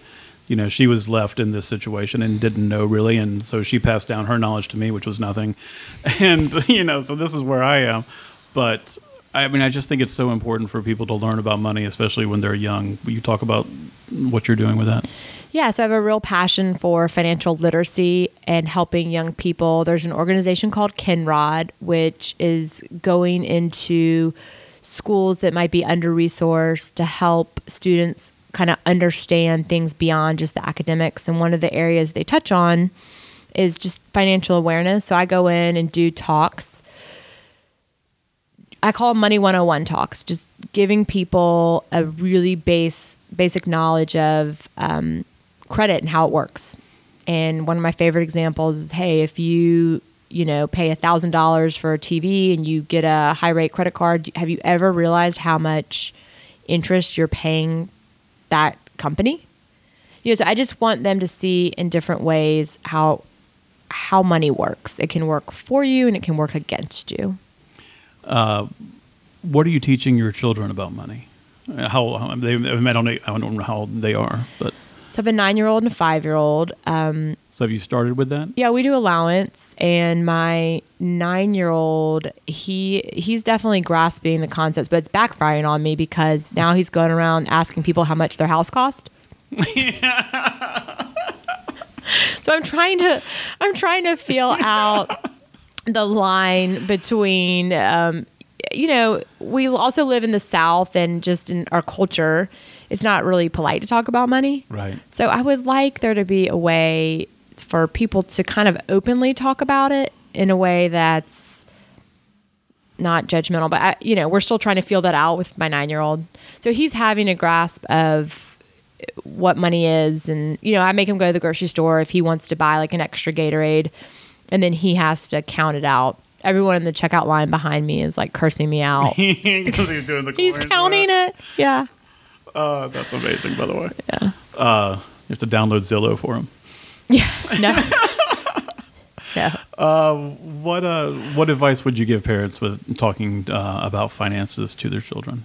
you know, she was left in this situation and didn't know really, and so she passed down her knowledge to me, which was nothing. And you know, so this is where I am. But I mean, I just think it's so important for people to learn about money, especially when they're young. You talk about what you're doing with that? Yeah, so I have a real passion for financial literacy and helping young people. There's an organization called Kennrod, which is going into schools that might be under resourced to help students kind of understand things beyond just the academics. And one of the areas they touch on is just financial awareness. So I go in and do talks. I call Money 101 talks, just giving people a really base basic knowledge of um, credit and how it works. And one of my favorite examples is, hey, if you you know pay a thousand dollars for a TV and you get a high rate credit card, have you ever realized how much interest you're paying that company? You know, so I just want them to see in different ways how how money works. It can work for you and it can work against you. Uh, What are you teaching your children about money? How? I, mean, I don't know. I don't know how old they are, but So I have a nine year old and a five year old. Um, so have you started with that? yeah, we do allowance, and my nine year old he he's definitely grasping the concepts, but it's backfiring on me because now he's going around asking people how much their house cost. so I'm trying to I'm trying to feel out the line between um, you know we also live in the South and just in our culture, it's not really polite to talk about money. Right. So I would like there to be a way for people to kind of openly talk about it in a way that's not judgmental, but I, you know, we're still trying to feel that out with my nine year old. So he's having a grasp of what money is. And, you know, I make him go to the grocery store if he wants to buy like an extra Gatorade and then he has to count it out. Everyone in the checkout line behind me is like cursing me out. Because he's doing the he's counting it. Yeah. Uh, that's amazing, by the way. Yeah. Uh, you have to download Zillow for him. Yeah. No. no. What uh, what advice would you give parents with talking uh, about finances to their children?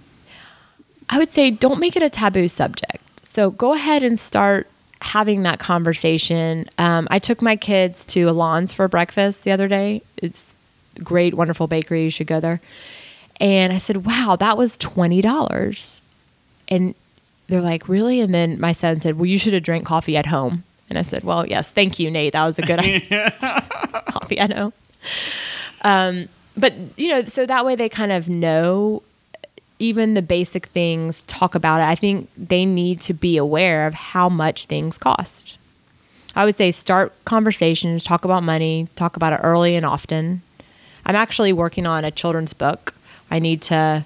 I would say don't make it a taboo subject. So go ahead and start having that conversation. Um, I took my kids to Alon's for breakfast the other day. It's a great, wonderful bakery. You should go there. And I said, wow, that was $20. And they're like, really? And then my son said, well, you should have drank coffee at home. And I said, well, yes, thank you, Nate. That was a good idea. coffee at home. Um, but, you know, so that way they kind of know even the basic things, talk about it. I think they need to be aware of how much things cost. I would say start conversations, talk about money, talk about it early and often. I'm actually working on a children's book. I need to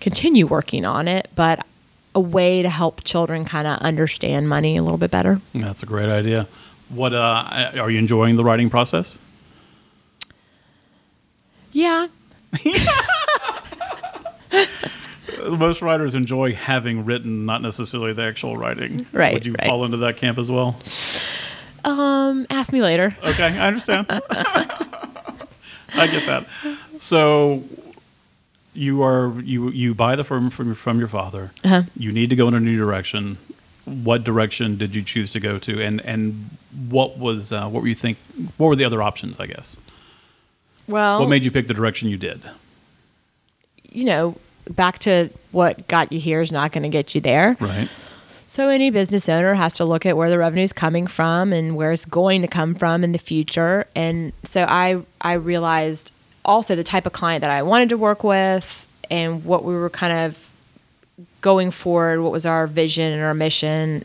continue working on it, but a way to help children kind of understand money a little bit better. That's a great idea. What uh, are you enjoying the writing process? Yeah. Most writers enjoy having written, not necessarily the actual writing. Right, Would you right. fall into that camp as well? Um, ask me later. Okay, I understand. I get that. So you are you you buy the firm from from your father. Uh-huh. You need to go in a new direction. What direction did you choose to go to, and and what was uh, what were you think? What were the other options? I guess. Well, What made you pick the direction you did? you know, back to what got you here is not going to get you there. Right. So any business owner has to look at where the revenue is coming from and where it's going to come from in the future. And so I I realized also the type of client that I wanted to work with and what we were kind of going forward, what was our vision and our mission.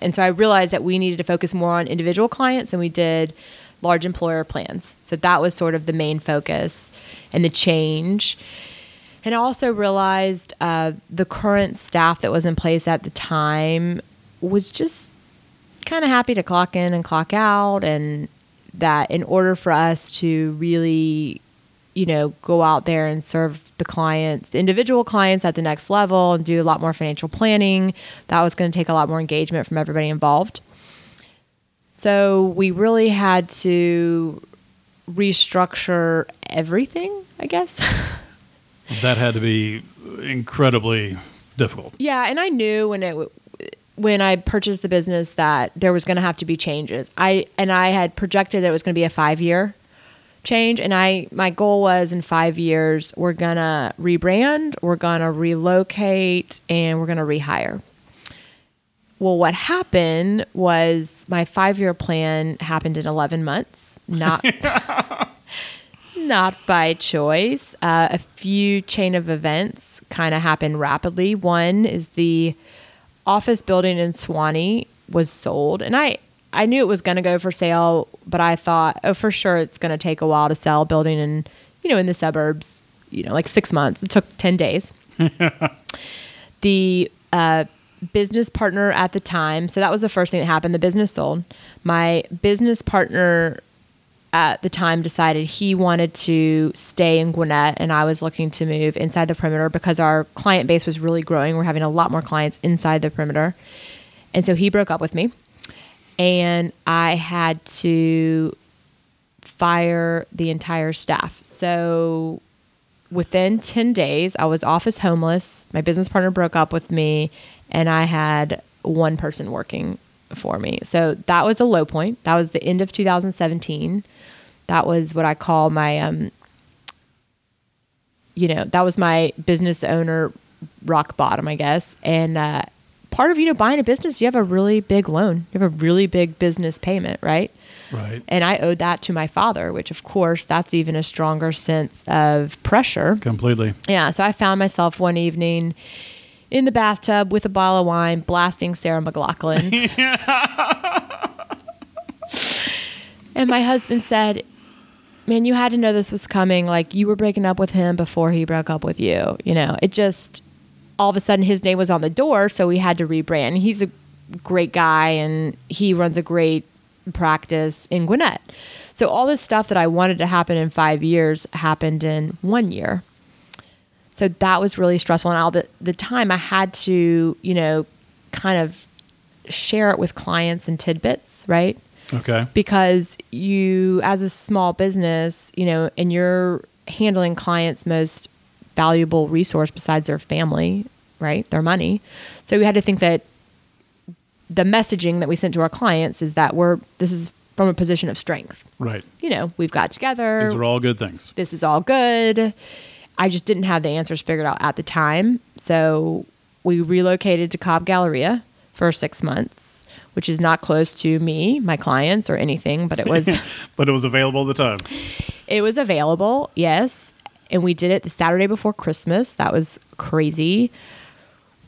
And so I realized that we needed to focus more on individual clients than we did large employer plans. So that was sort of the main focus and the change. And I also realized uh, the current staff that was in place at the time was just kind of happy to clock in and clock out. And that in order for us to really, you know, go out there and serve the clients, the individual clients at the next level and do a lot more financial planning, that was going to take a lot more engagement from everybody involved. So we really had to restructure everything, I guess. That had to be incredibly difficult. Yeah, and I knew when it when I purchased the business that there was going to have to be changes. I and I had projected that it was going to be a 5-year change and I my goal was in 5 years we're to rebrand, we're to relocate and we're to rehire. Well, what happened was my 5-year plan happened in 11 months, not not by choice. Uh, a few chain of events kind of happened rapidly. One is the office building in Suwanee was sold, and I I knew it was going to go for sale, but I thought, oh, for sure, it's going to take a while to sell building in you know in the suburbs. You know, like six months. It took ten days. the uh, business partner at the time, so that was the first thing that happened. The business sold. My business partner at the time decided he wanted to stay in Gwinnett and I was looking to move inside the perimeter because our client base was really growing. We're having a lot more clients inside the perimeter. And so he broke up with me and I had to fire the entire staff. So within 10 days, I was office homeless. My business partner broke up with me and I had one person working for me. So that was a low point. That was the end of 2017 that was what I call my um you know, that was my business owner rock bottom, I guess. And uh part of you know buying a business, you have a really big loan, you have a really big business payment, right? Right. And I owed that to my father, which of course that's even a stronger sense of pressure. Completely. Yeah, so I found myself one evening in the bathtub with a bottle of wine, blasting Sarah McLachlan. and my husband said, Man, you had to know this was coming. Like, you were breaking up with him before he broke up with you. You know, it just, all of a sudden, his name was on the door, so we had to rebrand. He's a great guy and he runs a great practice in Gwinnett. So, all this stuff that I wanted to happen in five years happened in one year. So that was really stressful. And all the, the time I had to, you know, kind of share it with clients and tidbits, right? Okay. Because you, as a small business, you know, and you're handling clients' most valuable resource besides their family, right? Their money. So we had to think that the messaging that we sent to our clients is that we're, this is from a position of strength. Right. You know, we've got together. These are all good things. This is all good I just didn't have the answers figured out at the time. So we relocated to Cobb Galleria for six months, which is not close to me, my clients, or anything, but it was. but it was available at the time. It was available, yes. And we did it the Saturday before Christmas. That was crazy.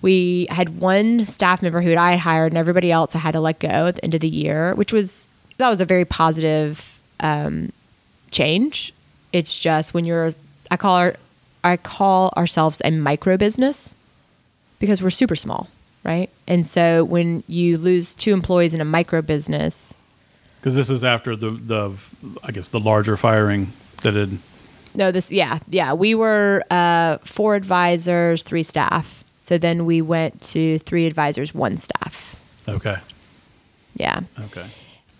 We had one staff member who I hired, and everybody else I had to let go at the end of the year, which was that was a very positive um, change. It's just when you're, I call our I call ourselves a micro business because we're super small, right? And so when you lose two employees in a micro business, because this is after the the I guess the larger firing that had. No, this yeah yeah we were uh, four advisors, three staff. So then we went to three advisors, one staff. Okay. Yeah. Okay.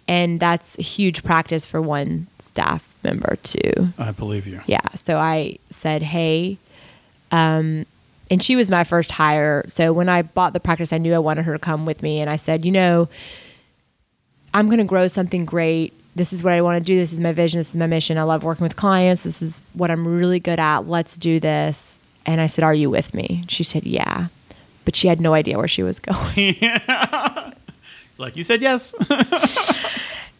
And that's a huge practice for one staff member too. I believe you. Yeah. So I said, hey, um, and she was my first hire. So when I bought the practice, I knew I wanted her to come with me. And I said, you know, I'm going to grow something great. This is what I want to do. This is my vision. This is my mission. I love working with clients. This is what I'm really good at. Let's do this. And I said, Are you with me? She said, Yeah. But she had no idea where she was going. like you said, yes.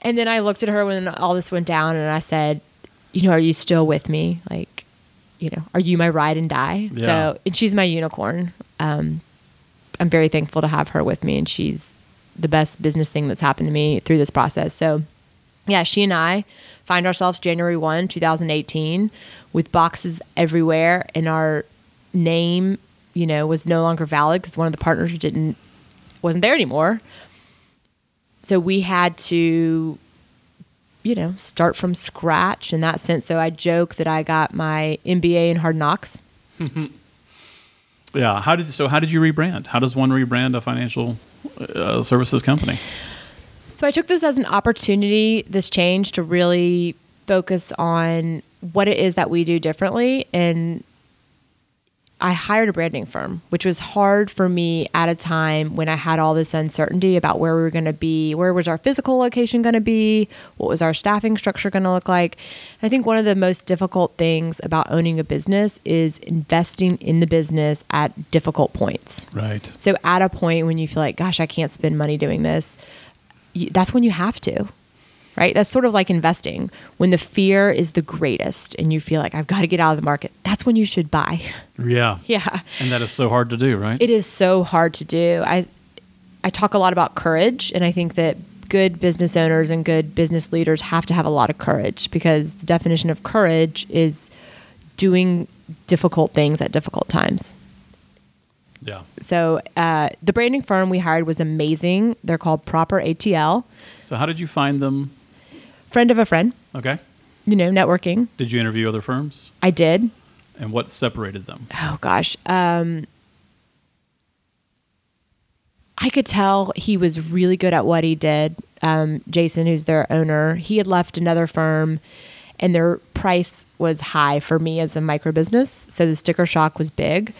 And then I looked at her when all this went down and I said, you know, are you still with me? Like, you know, are you my ride and die? Yeah. So, and she's my unicorn. Um, I'm very thankful to have her with me, and she's the best business thing that's happened to me through this process. So, yeah, she and I find ourselves January 1, 2018, with boxes everywhere, and our name, you know, was no longer valid because one of the partners didn't wasn't there anymore. So we had to you know start from scratch in that sense. So i joke that i got my mba in hard knocks. Yeah how did so how did you rebrand? How does one rebrand a financial uh, services company so i took this as an opportunity this change to really focus on what it is that we do differently and I hired a branding firm, which was hard for me at a time when I had all this uncertainty about where we were going to be, where was our physical location going to be, what was our staffing structure going to look like. And I think one of the most difficult things about owning a business is investing in the business at difficult points. Right. So at a point when you feel like, gosh, I can't spend money doing this, that's when you have to right? That's sort of like investing. When the fear is the greatest and you feel like I've got to get out of the market, that's when you should buy. Yeah. yeah. And that is so hard to do, right? It is so hard to do. I I talk a lot about courage and I think that good business owners and good business leaders have to have a lot of courage because the definition of courage is doing difficult things at difficult times. Yeah. So uh, the branding firm we hired was amazing. They're called Proper ATL. So how did you find them friend of a friend. Okay. You know, networking. Did you interview other firms? I did. And what separated them? Oh gosh. Um, I could tell he was really good at what he did. Um, Jason, who's their owner, he had left another firm and their price was high for me as a micro business. So the sticker shock was big.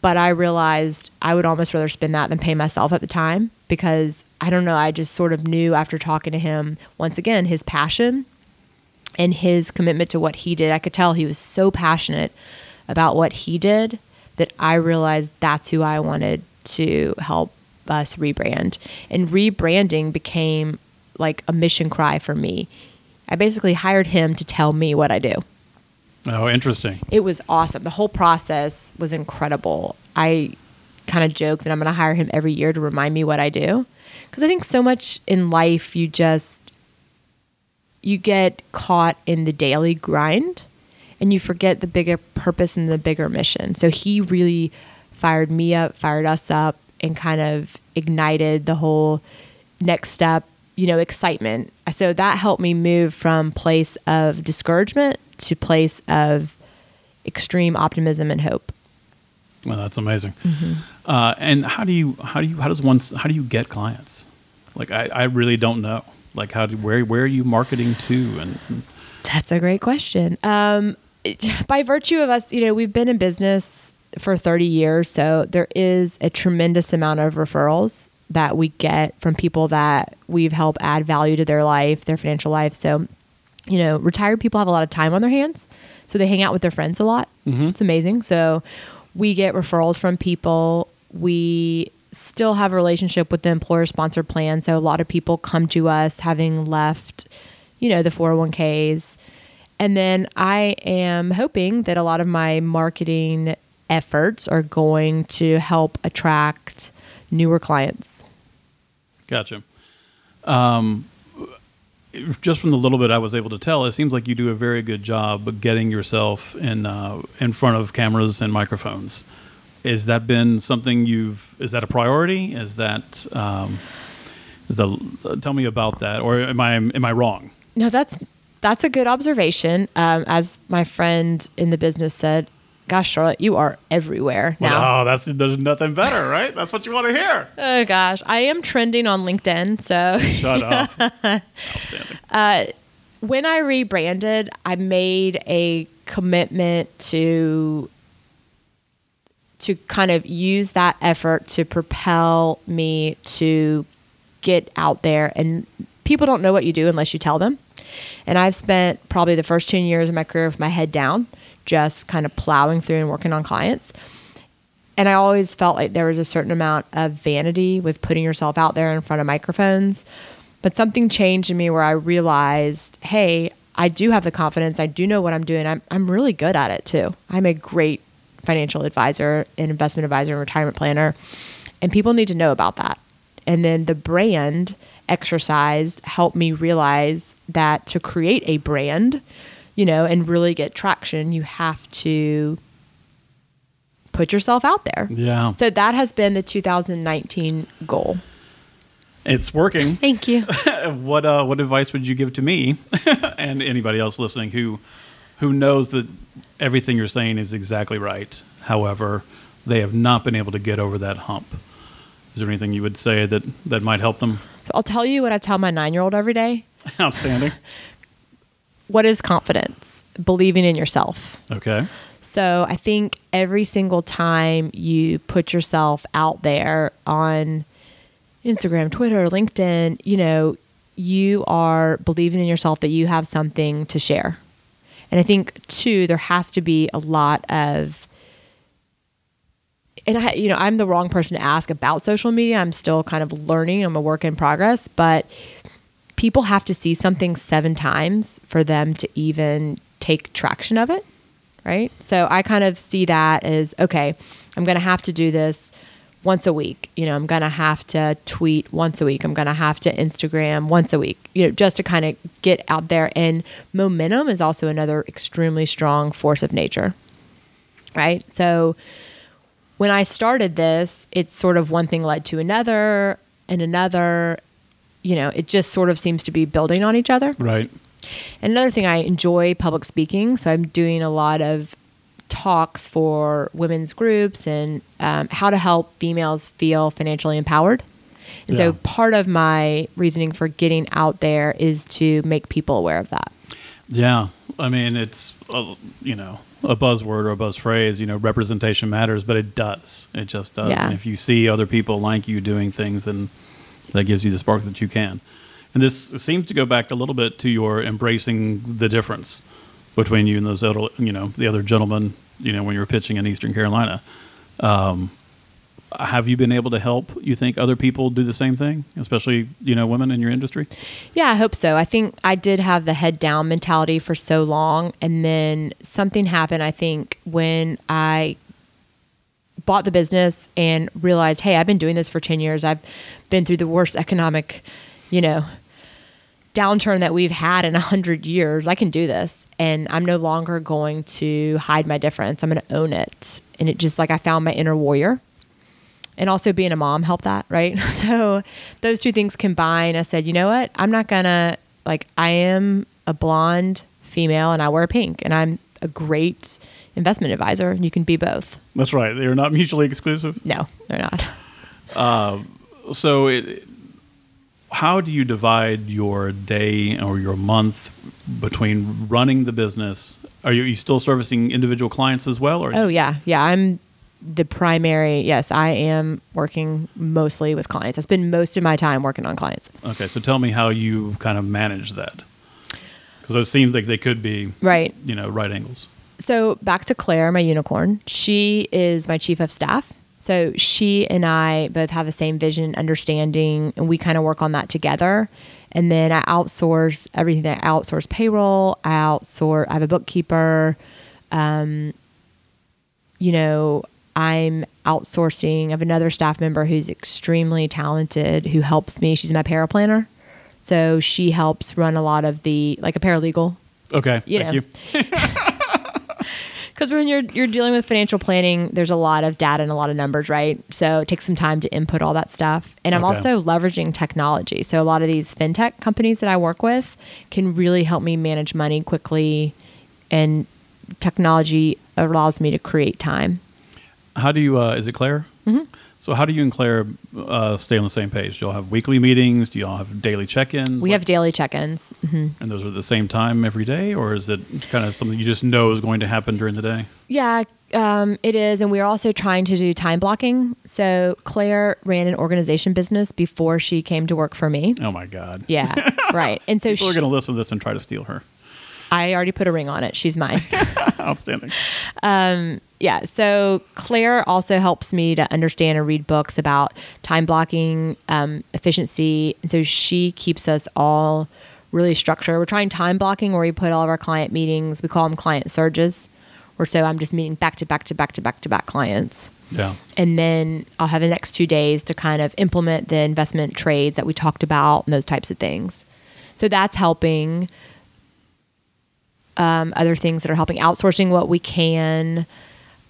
But I realized I would almost rather spend that than pay myself at the time because I don't know, I just sort of knew after talking to him, once again, his passion and his commitment to what he did. I could tell he was so passionate about what he did that I realized that's who I wanted to help us rebrand. And rebranding became like a mission cry for me. I basically hired him to tell me what I do. Oh, interesting. It was awesome. The whole process was incredible. I kind of joke that I'm going to hire him every year to remind me what I do. Because I think so much in life, you just, you get caught in the daily grind and you forget the bigger purpose and the bigger mission. So he really fired me up, fired us up, and kind of ignited the whole next step, you know, excitement. So that helped me move from place of discouragement to place of extreme optimism and hope. Well, that's amazing. Mm-hmm. Uh, and how do you how do you how does one how do you get clients? Like I, I really don't know. Like how do where where are you marketing to and that's a great question. Um, by virtue of us, you know, we've been in business for 30 years, so there is a tremendous amount of referrals that we get from people that we've helped add value to their life, their financial life. So, you know, retired people have a lot of time on their hands, so they hang out with their friends a lot. Mm-hmm. It's amazing. So, we get referrals from people. We still have a relationship with the employer sponsored plan. So a lot of people come to us having left, you know, the 401ks. And then I am hoping that a lot of my marketing efforts are going to help attract newer clients. Gotcha. Um, just from the little bit I was able to tell, it seems like you do a very good job of getting yourself in uh, in front of cameras and microphones. Is that been something you've? Is that a priority? Is that? Um, is the, tell me about that, or am I am I wrong? No, that's that's a good observation. Um, as my friend in the business said, gosh, Charlotte, you are everywhere now. Well, oh, that's there's nothing better, right? That's what you want to hear. Oh gosh, I am trending on LinkedIn. So shut up. Outstanding. Uh, when I rebranded, I made a commitment to to kind of use that effort to propel me to get out there and people don't know what you do unless you tell them. And I've spent probably the first 10 years of my career with my head down just kind of plowing through and working on clients. And I always felt like there was a certain amount of vanity with putting yourself out there in front of microphones. But something changed in me where I realized, hey, I do have the confidence. I do know what I'm doing. I'm, I'm really good at it too. I'm a great financial advisor, an investment advisor, and retirement planner. And people need to know about that. And then the brand exercise helped me realize that to create a brand, you know, and really get traction, you have to put yourself out there. Yeah. So that has been the 2019 goal. It's working. Thank you. what uh, what advice would you give to me and anybody else listening who who knows that everything you're saying is exactly right? However, they have not been able to get over that hump. Is there anything you would say that that might help them? So I'll tell you what I tell my nine year old every day. Outstanding what is confidence? Believing in yourself. Okay. So I think every single time you put yourself out there on Instagram, Twitter, LinkedIn, you know, you are believing in yourself that you have something to share. And I think too, there has to be a lot of and I, you know, I'm the wrong person to ask about social media. I'm still kind of learning. I'm a work in progress, but people have to see something seven times for them to even take traction of it. Right. So I kind of see that as okay, I'm going to have to do this once a week. You know, I'm going to have to tweet once a week. I'm going to have to Instagram once a week, you know, just to kind of get out there. And momentum is also another extremely strong force of nature. Right. So when I started this, it's sort of one thing led to another and another you know, it just sort of seems to be building on each other. Right. And another thing, I enjoy public speaking. So I'm doing a lot of talks for women's groups and um, how to help females feel financially empowered. And yeah. so part of my reasoning for getting out there is to make people aware of that. Yeah. I mean, it's, a, you know, a buzzword or a buzz phrase, you know, representation matters, but it does. It just does. Yeah. And if you see other people like you doing things, then that gives you the spark that you can. And this seems to go back a little bit to your embracing the difference between you and those other, you know, the other gentlemen, you know, when you were pitching in Eastern Carolina. Um, have you been able to help? You think other people do the same thing, especially you know women in your industry? Yeah, I hope so. I think I did have the head down mentality for so long, and then something happened. I think when I bought the business and realized, hey, I've been doing this for ten years. I've been through the worst economic, you know, downturn that we've had in a hundred years. I can do this, and I'm no longer going to hide my difference. I'm going to own it, and it just like I found my inner warrior and also being a mom helped that, right? So those two things combined, I said, you know what? I'm not gonna like I am a blonde female and I wear pink and I'm a great investment advisor and you can be both. That's right. They're not mutually exclusive. No, they're not. Um, So it how do you divide your day or your month between running the business? Are you, are you still servicing individual clients as well or Oh yeah. Yeah. I'm the primary yes, I am working mostly with clients. I spend most of my time working on clients. Okay, so tell me how you kind of manage that. Because it seems like they could be, Right. you know, right angles. so back to Claire, my unicorn. She is my chief of staff. So she and I both have the same vision, understanding, and we kind of work on that together. And then I outsource everything. I outsource payroll. I outsource. I have a bookkeeper. Um, you know, I'm outsourcing of another staff member who's extremely talented who helps me. She's my paraplanner. So she helps run a lot of the like a paralegal Okay, You thank know. you. because when you're you're dealing with financial planning, there's a lot of data and a lot of numbers, right? So it takes some time to input all that stuff. And I'm Okay. also leveraging technology. So a lot of these fintech companies that I work with can really help me manage money quickly, and technology allows me to create time. How do you, uh, is it Claire? Mm-hmm. So how do you and Claire uh, stay on the same page? Do y'all have weekly meetings? Do y'all have daily check-ins? We Like- have daily check-ins. hmm And those are at the same time every day? Or is it kind of something you just know is going to happen during the day? Yeah, um, it is. And we are also trying to do time blocking. So Claire ran an organization business before she came to work for me. Oh my God. Yeah, right. And so are going to listen to this and try to steal her. I already put a ring on it. She's mine. Outstanding. yeah. So Claire also helps me to understand and read books about time blocking, um, efficiency. And so she keeps us all really structured. We're trying time blocking where we put all of our client meetings, we call them client surges, or so I'm just meeting back to back to back to back to back clients. Yeah. and then I'll have the next two days to kind of implement the investment trades that we talked about and those types of things. So that's helping. Um, other things that are helping outsourcing what we can.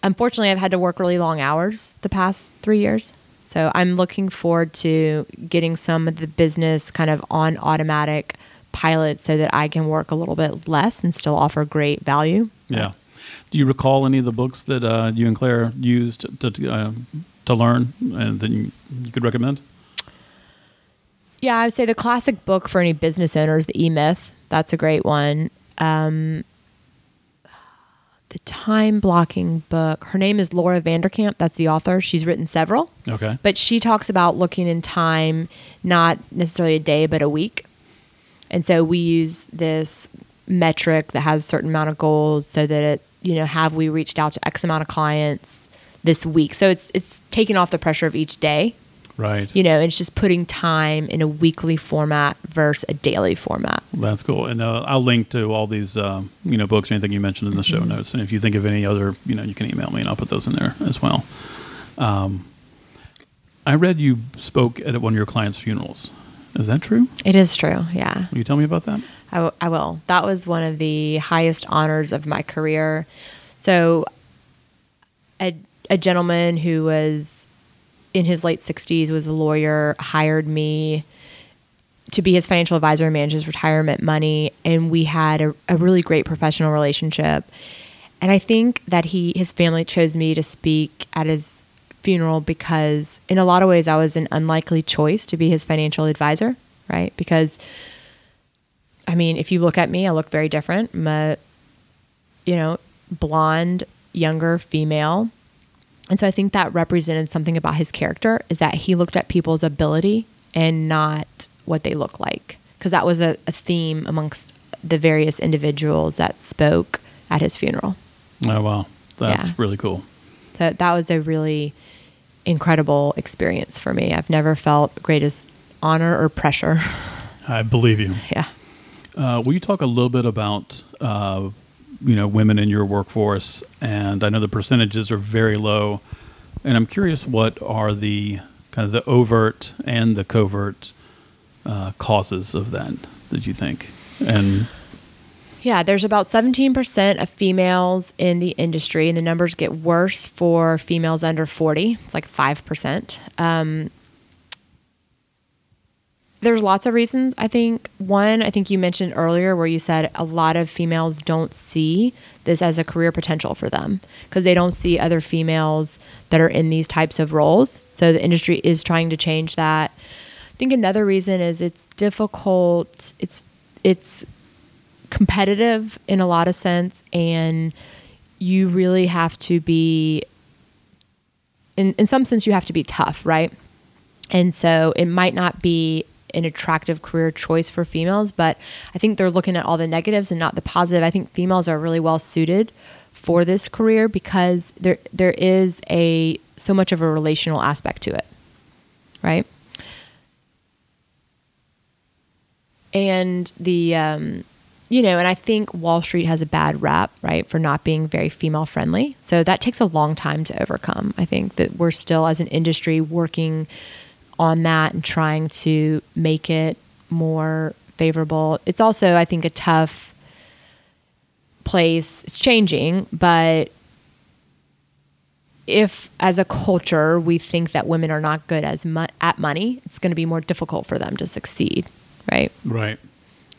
Unfortunately, I've had to work really long hours the past three years. So I'm looking forward to getting some of the business kind of on automatic pilot so that I can work a little bit less and still offer great value. Yeah. Do you recall any of the books that uh, you and Claire used to to, uh, to learn and that you, you could recommend? Yeah, I would say the classic book for any business owner is The E Myth. That's a great one. Um, the time blocking book. Her name is Laura Vanderkam. That's the author. She's written several, Okay. but she talks about looking in time, not necessarily a day, but a week. And so we use this metric that has a certain amount of goals so that it, you know, have we reached out to X amount of clients this week? So it's it's taking off the pressure of each day Right. you know, it's just putting time in a weekly format versus a daily format. That's cool. And uh, I'll link to all these, um, you know, books, anything you mentioned in the show notes. And if you think of any other, you know, you can email me and I'll put those in there as well. Um, I read you spoke at one of your clients' funerals. Is that true? It is true. Yeah. Will you tell me about that? I, w- I will. That was one of the highest honors of my career. So, a, a gentleman who was in his late 60s, was a lawyer, hired me to be his financial advisor and manage his retirement money. And we had a, a really great professional relationship. And I think that he, his family chose me to speak at his funeral because, in a lot of ways, I was an unlikely choice to be his financial advisor, right? Because I mean, if you look at me, I look very different. I'm a, you know, blonde, younger female. And so I think that represented something about his character is that he looked at people's ability and not what they look like. Because that was a, a theme amongst the various individuals that spoke at his funeral. Oh, wow. That's Yeah. really cool. So that was a really incredible experience for me. I've never felt greatest honor or pressure. I believe you. yeah. Uh, will you talk a little bit about uh, you know women in your workforce? And I know the percentages are very low, and I'm curious what are the kind of the overt and the covert uh, causes of that that you think? And Yeah, there's about 17% of females in the industry, and the numbers get worse for females under 40. It's like 5%. Um, there's lots of reasons. I think one, I think you mentioned earlier where you said a lot of females don't see this as a career potential for them because they don't see other females that are in these types of roles. So the industry is trying to change that. I think another reason is it's difficult. It's it's competitive in a lot of sense and you really have to be in in some sense you have to be tough, right? And so it might not be an attractive career choice for females, but I think they're looking at all the negatives and not the positive. I think females are really well suited for this career because there there is a so much of a relational aspect to it. Right? And the um you know, and I think Wall Street has a bad rap, right, for not being very female friendly. So that takes a long time to overcome. I think that we're still, as an industry, working on that and trying to make it more favorable. It's also, I think, a tough place. It's changing, but if as a culture we think that women are not good as mu- at money, it's going to be more difficult for them to succeed, right? right,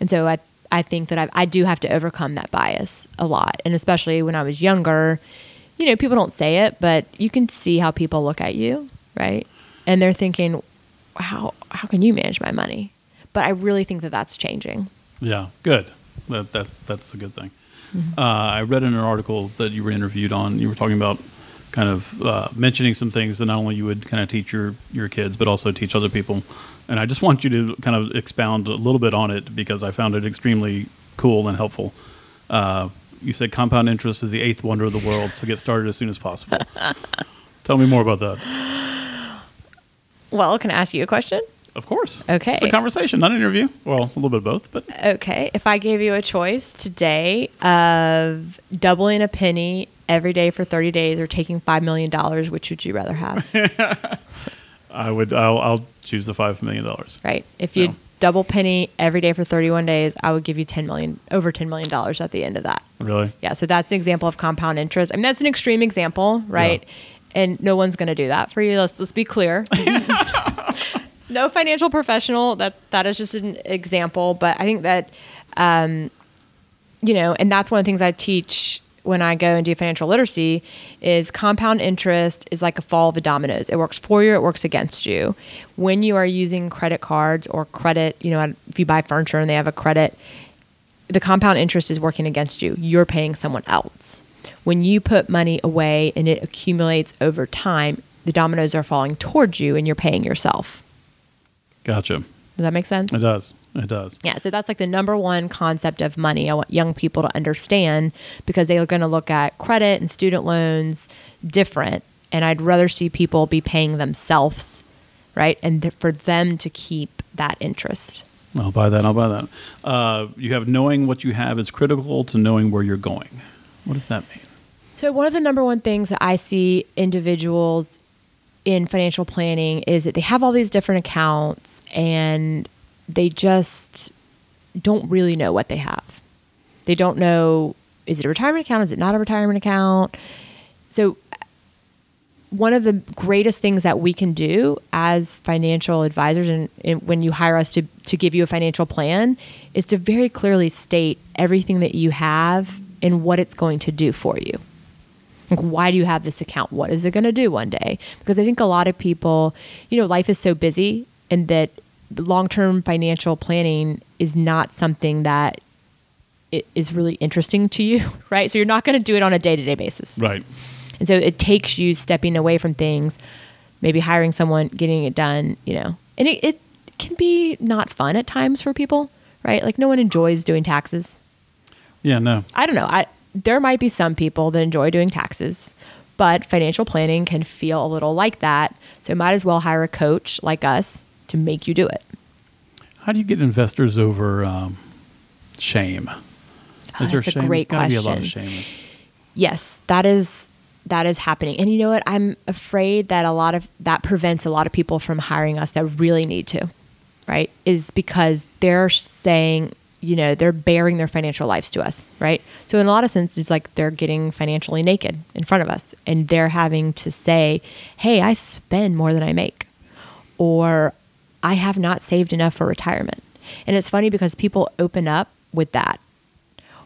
And so I, I think that I, I do have to overcome that bias a lot. And especially when I was younger, you know, people don't say it, but you can see how people look at you, right? And they're thinking, how, how can you manage my money? But I really think that that's changing. yeah, good. That that that's a good thing. Mm-hmm. Uh, I read in an article that you were interviewed on. You were talking about kind of uh, mentioning some things that not only you would kind of teach your your kids, but also teach other people. And I just want you to kind of expound a little bit on it because I found it extremely cool and helpful. Uh, you said compound interest is the eighth wonder of the world, so get started as soon as possible. Tell me more about that. Well, can I ask you a question? Of course. Okay. It's a conversation, not an interview. Well, a little bit of both, but Okay. If I gave you a choice today of doubling a penny every day for 30 days or taking $5 million, which would you rather have? I would. I'll, I'll choose the five million dollars. right? If you Yeah. double penny every day for 31 days, I would give you 10 million, over $10 million at the end of that. Really? Yeah. So that's an example of compound interest. I mean, that's an extreme example, right? And no one's going to do that for you. Let's, let's be clear. no financial professional that that is just an example but i think that um, you know and that's one of the things i teach when i go and do financial literacy is compound interest is like a fall of the dominoes it works for you it works against you when you are using credit cards or credit you know if you buy furniture and they have a credit the compound interest is working against you you're paying someone else when you put money away and it accumulates over time the dominoes are falling towards you and you're paying yourself Gotcha. does that make sense? It does. It does. Yeah, so that's like the number one concept of money I want young people to understand because they are going to look at credit and student loans different. And I'd rather see people be paying themselves, right? And th- for them to keep that interest. I'll buy that. I'll buy that. Uh, you have knowing what you have is critical to knowing where you're going. What does that mean? So, one of the number one things that I see individuals in financial planning is that they have all these different accounts and they just don't really know what they have. They don't know is it a retirement account? Is it not a retirement account? So, uh, one of the greatest things that we can do as financial advisors and, and when you hire us to, to give you a financial plan is to very clearly state everything that you have and what it's going to do for you. Like, why do you have this account? What is it going to do one day? Because I think a lot of people, you know, life is so busy and that long term financial planning is not something that i- is really interesting to you, right? So you're not going to do it on a day to day basis. Right. And so it takes you stepping away from things, maybe hiring someone, getting it done, you know. And it, it can be not fun at times for people, right? Like no one enjoys doing taxes. Yeah. No. I don't know. I there might be some people that enjoy doing taxes, But financial planning can feel a little like that. So might as well hire a coach like us to make you do it. How do you get investors over um, shame? Oh, that's a shame? great There's gotta be a lot of question. shame. Yes, that is that is happening. And you know what? I'm afraid that a lot of that prevents a lot of people from hiring us that really need to. Right? Is because they're saying, you know, they're bearing their financial lives to us, right? So in a lot of senses it's like they're getting financially naked in front of us and they're having to say, "Hey, I spend more than I make." Or I have not saved enough for retirement. And it's funny because people open up with that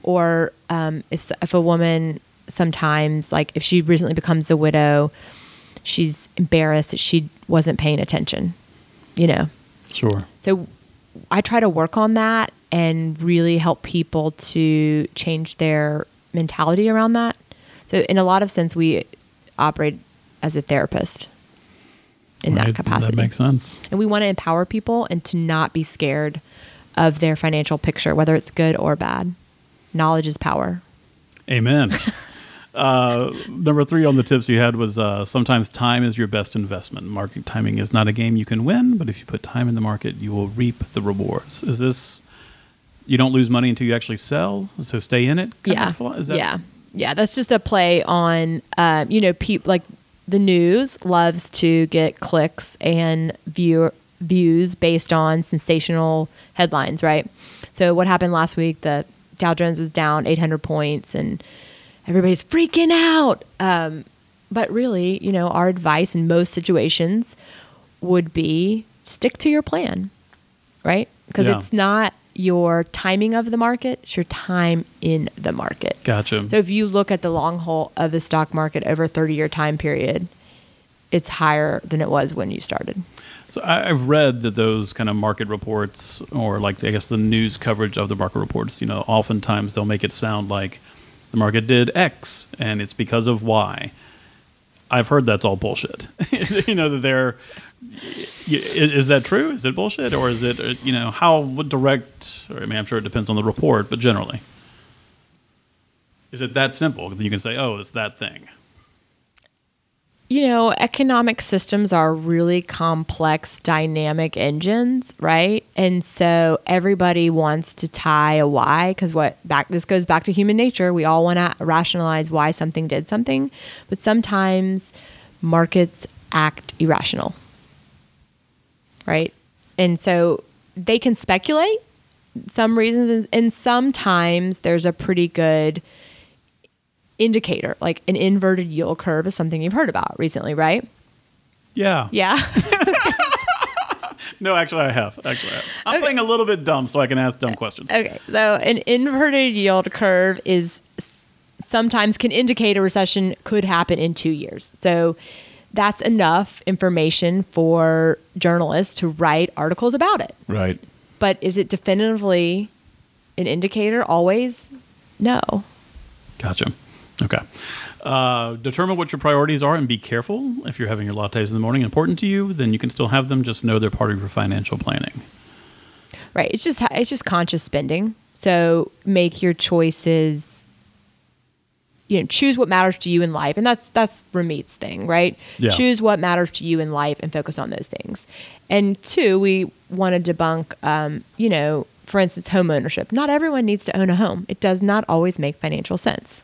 or um, if if a woman sometimes like if she recently becomes a widow, she's embarrassed that she wasn't paying attention, you know. Sure. So I try to work on that and really help people to change their mentality around that. So in a lot of sense, we operate as a therapist in Right, that capacity. That makes sense. And we want to empower people and to not be scared of their financial picture, whether it's good or bad. Knowledge is power. Amen. uh, number three on the tips you had was uh, sometimes time is your best investment. Market timing is not a game you can win, but if you put time in the market, you will reap the rewards. Is this you don't lose money until you actually sell? So stay in it. yeah. that, yeah. Yeah. That's just a play on, um, you know, people like the news loves to get clicks and view views based on sensational headlines, right? So what happened last week? The Dow Jones was down 800 points and everybody's freaking out. Um, but really, you know, our advice in most situations would be stick to your plan, right? Because Yeah. it's not your timing of the market, it's your time in the market. Gotcha. So if you look at the long haul of the stock market over a 30 year time period, it's higher than it was when you started. So I've read that those kind of market reports, or like I guess the news coverage of the market reports, you know, oftentimes they'll make it sound like the market did X and it's because of Y. I've heard that's all bullshit. you know that they're. Is, is that true? Is it bullshit, or is it uh, you know how direct? Or I mean, I'm sure it depends on the report, but generally, is it that simple? You can say, "Oh, it's that thing." You know, economic systems are really complex, dynamic engines, right? And so everybody wants to tie a why because what back this goes back to human nature. We all want to rationalize why something did something, but sometimes markets act irrational, right? And so they can speculate some reasons, and, and sometimes there's a pretty good indicator, like an inverted yield curve is something you've heard about recently, right? Yeah. Yeah. No, actually, I have. Actually, I have. I'm playing a little bit dumb, so I can ask dumb questions. okay. So an inverted yield curve is sometimes can indicate a recession could happen in two years. So that's enough information for journalists to write articles about it. Right. But is it definitively an indicator always? No. Gotcha. Okay. Uh, determine what your priorities are and be careful. If you're having your lattes in the morning important to you, then you can still have them. Just know they're part of your financial planning. Right. It's just it's just conscious spending. So make your choices. You know, choose what matters to you in life, and that's that's Ramit's thing, right? Yeah. Choose what matters to you in life and focus on those things. And two, we want to debunk, um, you know, for instance, home ownership. Not everyone needs to own a home. It does not always make financial sense.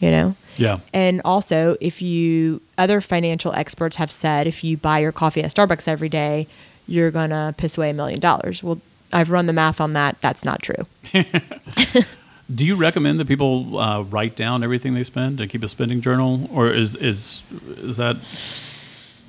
You know, Yeah. and also, if you, other financial experts have said if you buy your coffee at Starbucks every day, you're going to piss away a million dollars. Well, I've run the math on that. That's not true. Do you recommend that people uh, write down everything they spend and keep a spending journal, or is is is that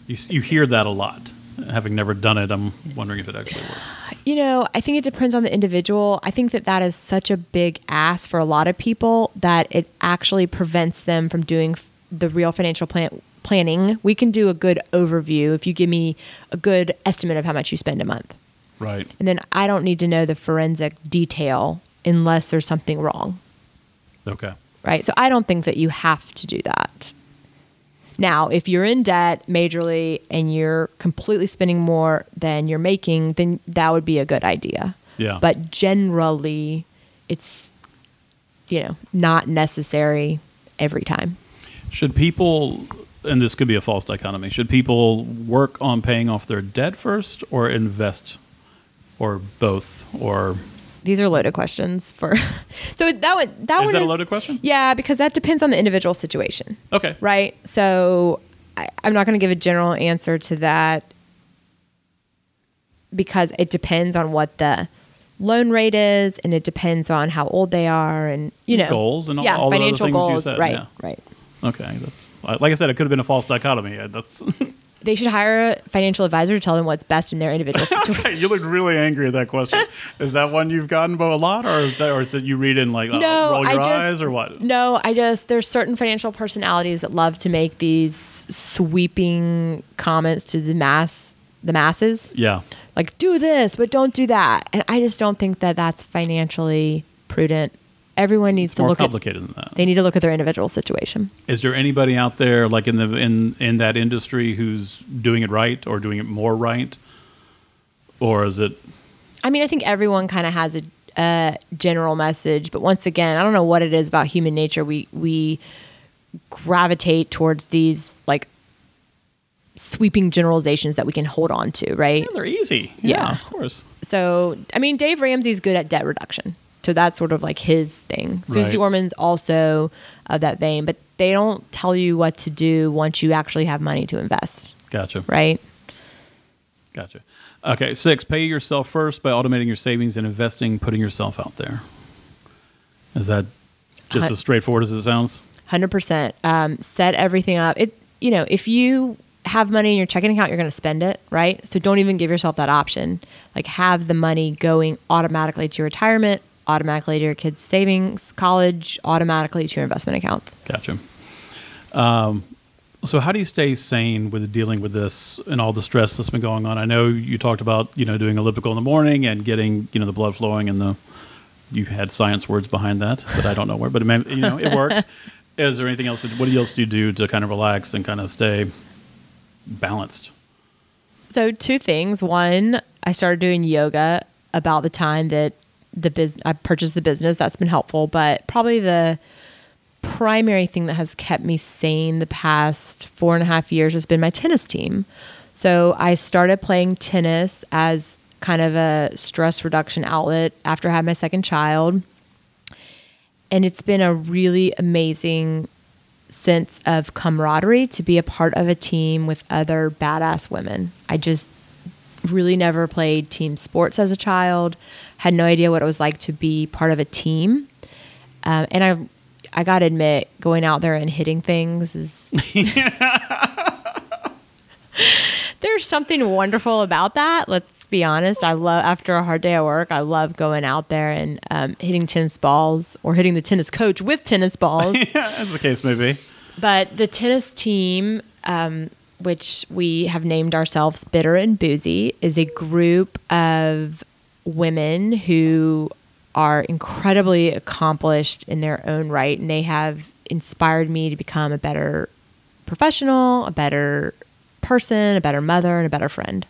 you you hear that a lot? Having never done it, I'm wondering if it actually works. You know, I think it depends on the individual. I think that that is such a big ask for a lot of people that it actually prevents them from doing the real financial plan- planning. We can do a good overview if you give me a good estimate of how much you spend a month. Right. And then I don't need to know the forensic detail unless there's something wrong. Okay. right? So I don't think that you have to do that. Now, if you're in debt majorly and you're completely spending more than you're making, then that would be a good idea. Yeah. But generally, it's you know not necessary every time. Should people, and this could be a false dichotomy, should people work on paying off their debt first or invest or both or These are loaded questions for. so that one that Is one that a loaded question? Yeah, because that depends on the individual situation. Okay. right? So I, I'm not going to give a general answer to that because it depends on what the loan rate is, and it depends on how old they are, and you know Goals and all- yeah, all financial goals, said, right? yeah. Right. Okay. Like I said, it could have been a false dichotomy. That's They should hire a financial advisor to tell them what's best in their individual situation. you looked really angry at that question. is that one you've gotten a lot, or is, that, or is it you read in like uh, No, roll I just- eyes, or what? No, I just there's certain financial personalities that love to make these sweeping comments to the mass, the masses. Yeah. like do this but don't do that and i just don't think that that's financially prudent everyone needs It's to more look at complicated than that. they need to look at their individual situation Is there anybody out there like in the in in that industry who's doing it right or doing it more right, or is it? i mean i think everyone kind of has a, a general message but once again i don't know what it is about human nature we we gravitate towards these like sweeping generalizations that we can hold on to right Yeah, they're easy. Yeah. of course. So, I mean, Dave Ramsey's good at debt reduction. So that's sort of like his thing. Susie Right. Orman's also of that vein, but they don't tell you what to do once you actually have money to invest, Gotcha. right? Gotcha. Okay, six. Pay yourself first by automating your savings and investing, putting yourself out there. Is that just as straightforward as it sounds? 100%. Um, set everything up. It, you know, if you have money in your checking account, you're going to spend it, right? So don't even give yourself that option. Like have the money going automatically to your retirement, automatically to your kids' savings, college, automatically to your investment accounts. Gotcha. Um, so, how do you stay sane with dealing with this and all the stress that's been going on? I know you talked about you know doing elliptical in the morning and getting you know the blood flowing and the you had science words behind that, but I don't know where. But it may, you know it works. Is there anything else? That, what else do you do to kind of relax and kind of stay balanced? So two things. One, I started doing yoga about the time that the business I purchased the business. That's been helpful, but probably the primary thing that has kept me sane the past four and a half years has been my tennis team. So I started playing tennis as kind of a stress reduction outlet after I had my second child. And it's been a really amazing sense of camaraderie to be a part of a team with other badass women. I just really never played team sports as a child, had no idea what it was like to be part of a team. Um, and I, I got to admit, going out there and hitting things is. There's something wonderful about that. Let's be honest. I love after a hard day at work. I love going out there and um, hitting tennis balls or hitting the tennis coach with tennis balls. yeah, as the case may be. But the tennis team, um, which we have named ourselves Bitter and Boozy, is a group of women who are incredibly accomplished in their own right. And they have inspired me to become a better professional, a better person, a better mother, and a better friend.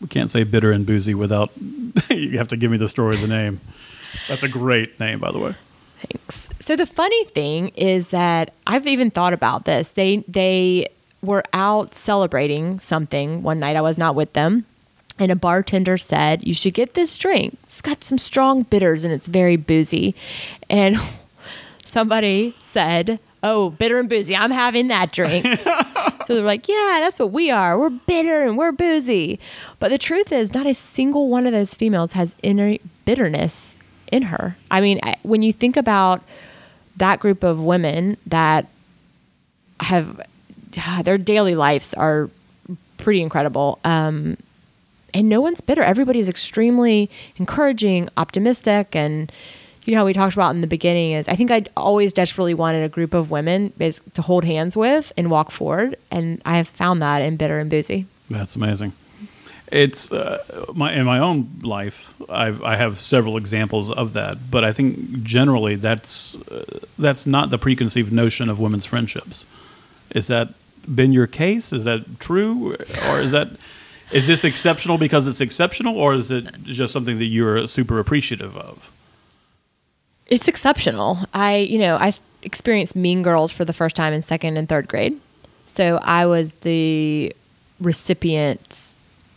We can't say bitter and boozy without. you have to give me the story of the name. That's a great name, by the way. Thanks. So the funny thing is that I've even thought about this. They they were out celebrating something one night. I was not with them. And a bartender said, You should get this drink. It's got some strong bitters and it's very boozy. And somebody said, Oh, bitter and boozy. I'm having that drink. so they're like, Yeah, that's what we are. We're bitter and we're boozy. But the truth is, not a single one of those females has inner bitterness in her. I mean, when you think about that group of women that have their daily lives are pretty incredible. Um, and no one's bitter. Everybody's extremely encouraging, optimistic, and you know how we talked about in the beginning is I think I always desperately wanted a group of women to hold hands with and walk forward, and I have found that in Bitter and Boozy. That's amazing. It's uh, my in my own life. I've, I have several examples of that, but I think generally that's uh, that's not the preconceived notion of women's friendships. Is that been your case? Is that true, or is that is this exceptional because it's exceptional, or is it just something that you're super appreciative of? It's exceptional. I, you know, I experienced Mean Girls for the first time in second and third grade. So I was the recipient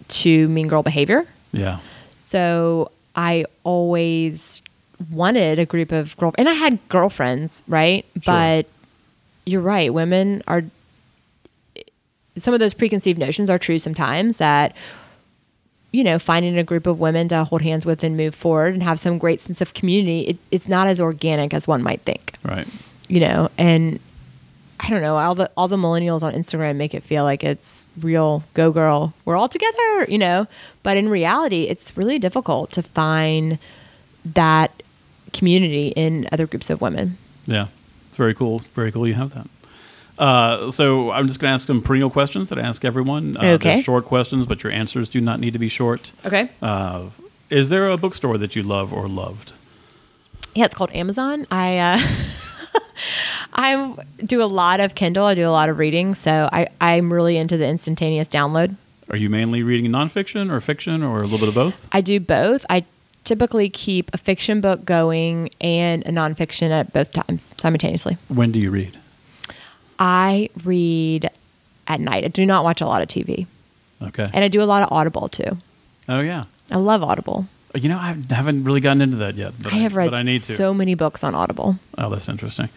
to Mean Girl behavior. Yeah. So I always wanted a group of girl, and I had girlfriends, right? But you're right. Women are. Some of those preconceived notions are true sometimes. That you know, finding a group of women to hold hands with and move forward and have some great sense of community, it, it's not as organic as one might think. Right. You know, and I don't know, all the all the millennials on Instagram make it feel like it's real go girl, we're all together, you know. But in reality, it's really difficult to find that community in other groups of women. Yeah. It's very cool. Very cool you have that. Uh, so I'm just going to ask some perennial questions that I ask everyone. Uh, Okay. Short questions, but your answers do not need to be short. Okay. Uh, is there a bookstore that you love or loved? Yeah, it's called Amazon. I uh, I do a lot of Kindle. I do a lot of reading, so I I'm really into the instantaneous download. Are you mainly reading nonfiction or fiction or a little bit of both? I do both. I typically keep a fiction book going and a nonfiction at both times simultaneously. When do you read? I read at night. I do not watch a lot of TV, Okay. and I do a lot of Audible too. oh yeah. I love Audible. You know, I haven't really gotten into that yet. But I have read but I need to. so many books on Audible. Oh, that's interesting.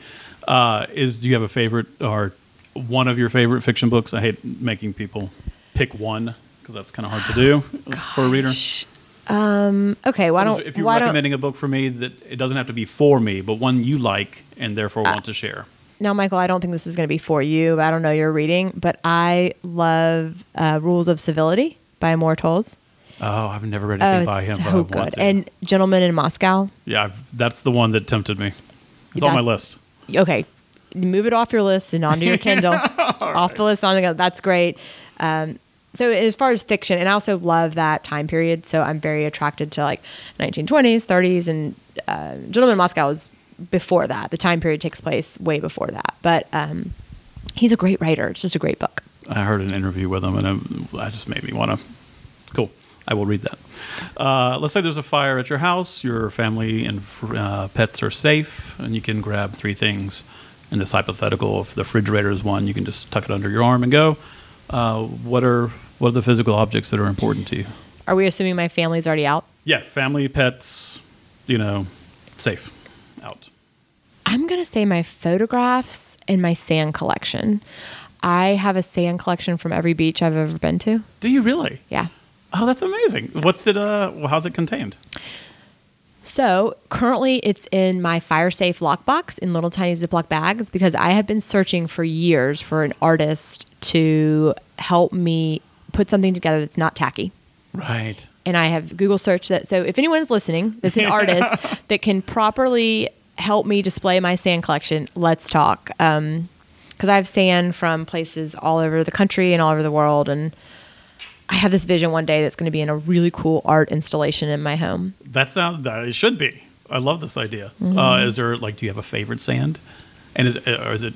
Uh, is do you have a favorite or one of your favorite fiction books? I hate making people pick one because that's kind of hard to do for a reader. Okay, why don't if you're recommending a book for me, that it doesn't have to be for me, but one you like and therefore Uh, want to share. Now, Michael? I don't think this is going to be for you. I don't know your reading, but I love uh, Rules of Civility by Amor Towles. Oh, I've never read Oh, anything it's by him, so good. And Gentleman in Moscow. yeah, I've, that's the one that tempted me. It's on my list. okay, move it off your list and onto your Kindle. off the list, on the go. that's great. Um, so as far as fiction, and I also love that time period. So I'm very attracted to like 1920s, 30s, and uh, Gentleman in Moscow is before that. The time period takes place way before that. But um, he's a great writer. It's just a great book. I heard an interview with him, and it, I just made me want to. Cool. I will read that. Uh, let's say there's a fire at your house. Your family and uh, pets are safe, and you can grab three things. In this hypothetical, if the refrigerator is one, you can just tuck it under your arm and go. Uh, what are what are the physical objects that are important to you? Are we assuming my family's already out? Yeah, family, pets, you know, safe. I'm going to say my photographs and my sand collection. I have a sand collection from every beach I've ever been to. Do you really? Yeah. Oh, that's amazing. What's it? Uh, how's it contained? So currently, it's in my fire safe lockbox in little tiny Ziploc bags because I have been searching for years for an artist to help me put something together that's not tacky. Right. And I have Google searched that. So if anyone's listening, that's an artist that can properly help me display my sand collection, let's talk. Um, because I have sand from places all over the country and all over the world, and I have this vision one day that's going to be in a really cool art installation in my home. That sounds that it should be. I love this idea. Mm-hmm. Uh, is there like, do you have a favorite sand? And is or is it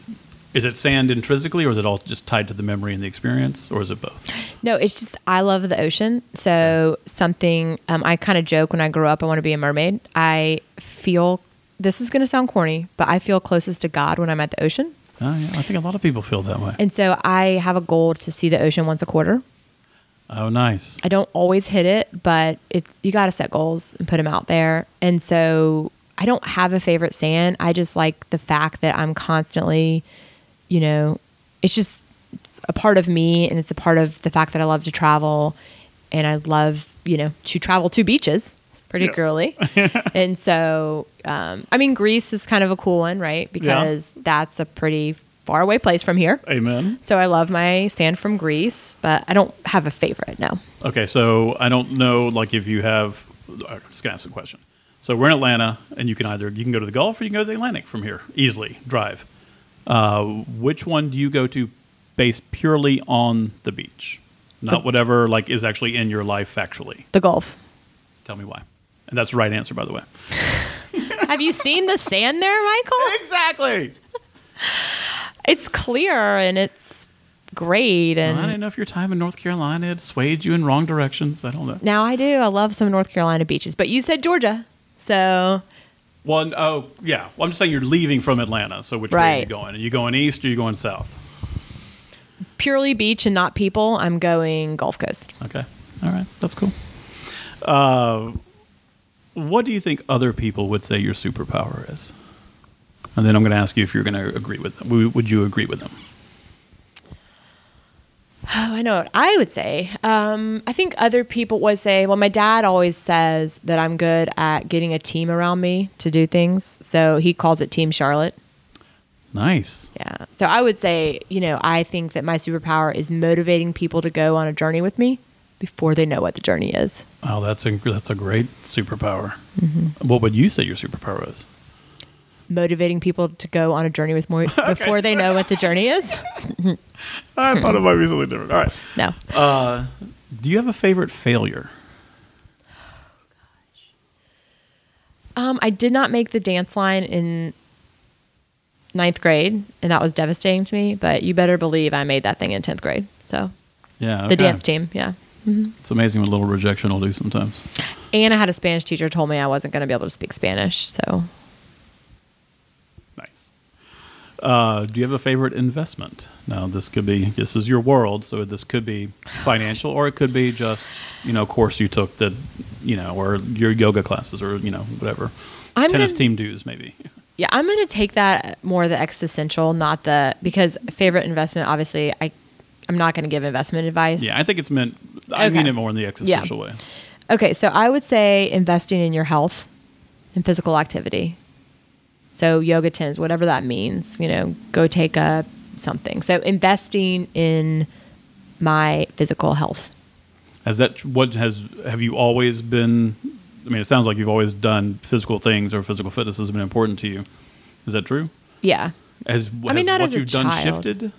is it sand intrinsically, or is it all just tied to the memory and the experience, or is it both? No, it's just I love the ocean. So something um, I kind of joke when I grew up, I want to be a mermaid. I feel this is going to sound corny, but I feel closest to God when I'm at the ocean. Oh, yeah, I think a lot of people feel that way. And so I have a goal to see the ocean once a quarter. Oh, nice. I don't always hit it, but it you got to set goals and put them out there. And so I don't have a favorite sand. I just like the fact that I'm constantly, you know, it's just it's a part of me and it's a part of the fact that I love to travel and I love, you know, to travel to beaches particularly. and so um, I mean Greece is kind of a cool one, right? Because that's a pretty far away place from here. Amen. So I love my sand from Greece, but I don't have a favorite. No. Okay, so I don't know, like if you have. I'm just gonna ask a question. So we're in Atlanta, and you can either you can go to the Gulf or you can go to the Atlantic from here easily drive. Uh, which one do you go to, based purely on the beach, not The- whatever like is actually in your life factually? The Gulf. Tell me why. And that's the right answer, by the way. have you seen the sand there, Michael? Exactly. It's clear and it's great. And I And didn't know if your time in North Carolina had swayed you in wrong directions. I don't know. now I do. I love some North Carolina beaches, but you said Georgia. So Well, n- oh yeah. Well, I'm just saying you're leaving from Atlanta. So which way are you going? Are you going east or are you going south? Purely beach and not people. I'm going Gulf Coast. Okay. All right. That's cool. Uh, what do you think other people would say your superpower is? And then I'm going to ask you if you're going to agree with them. Would you agree with them? Oh, I know what I would say. Um, I think other people would say, well, my dad always says that I'm good at getting a team around me to do things. So he calls it Team Charlotte. Nice. Yeah. So I would say, you know, I think that my superpower is motivating people to go on a journey with me before they know what the journey is. Oh, that's a that's a great superpower. Mm-hmm. What would you say your superpower is? Motivating people to go on a journey with more before they know what the journey is. I thought it might be something different. All right. No. Uh, do you have a favorite failure? Oh, Um, I did not make the dance line in ninth grade, and that was devastating to me. But you better believe I made that thing in tenth grade. So Yeah. the dance team, yeah. It's amazing what a little rejection will do sometimes. And I had a Spanish teacher told me I wasn't going to be able to speak Spanish. So Nice. Uh, do you have a favorite investment? Now, this could be this is your world, so this could be financial, or it could be just you know course you took that you know, or your yoga classes, or you know whatever. I'm Tennis gonna- team dues, maybe. yeah, I'm going to take that more the existential, not the because favorite investment. Obviously, I I'm not going to give investment advice. Yeah, I think it's meant. I Okay. mean it more in the existential way. Okay, so I would say investing in your health and physical activity. So yoga tens, whatever that means, you know, go take a something. So investing in my physical health. Has that what has have you always been? I mean, it sounds like you've always done physical things or physical fitness has been important to you. Is that true? Yeah. Has, I mean, has not what as a you've done child. shifted?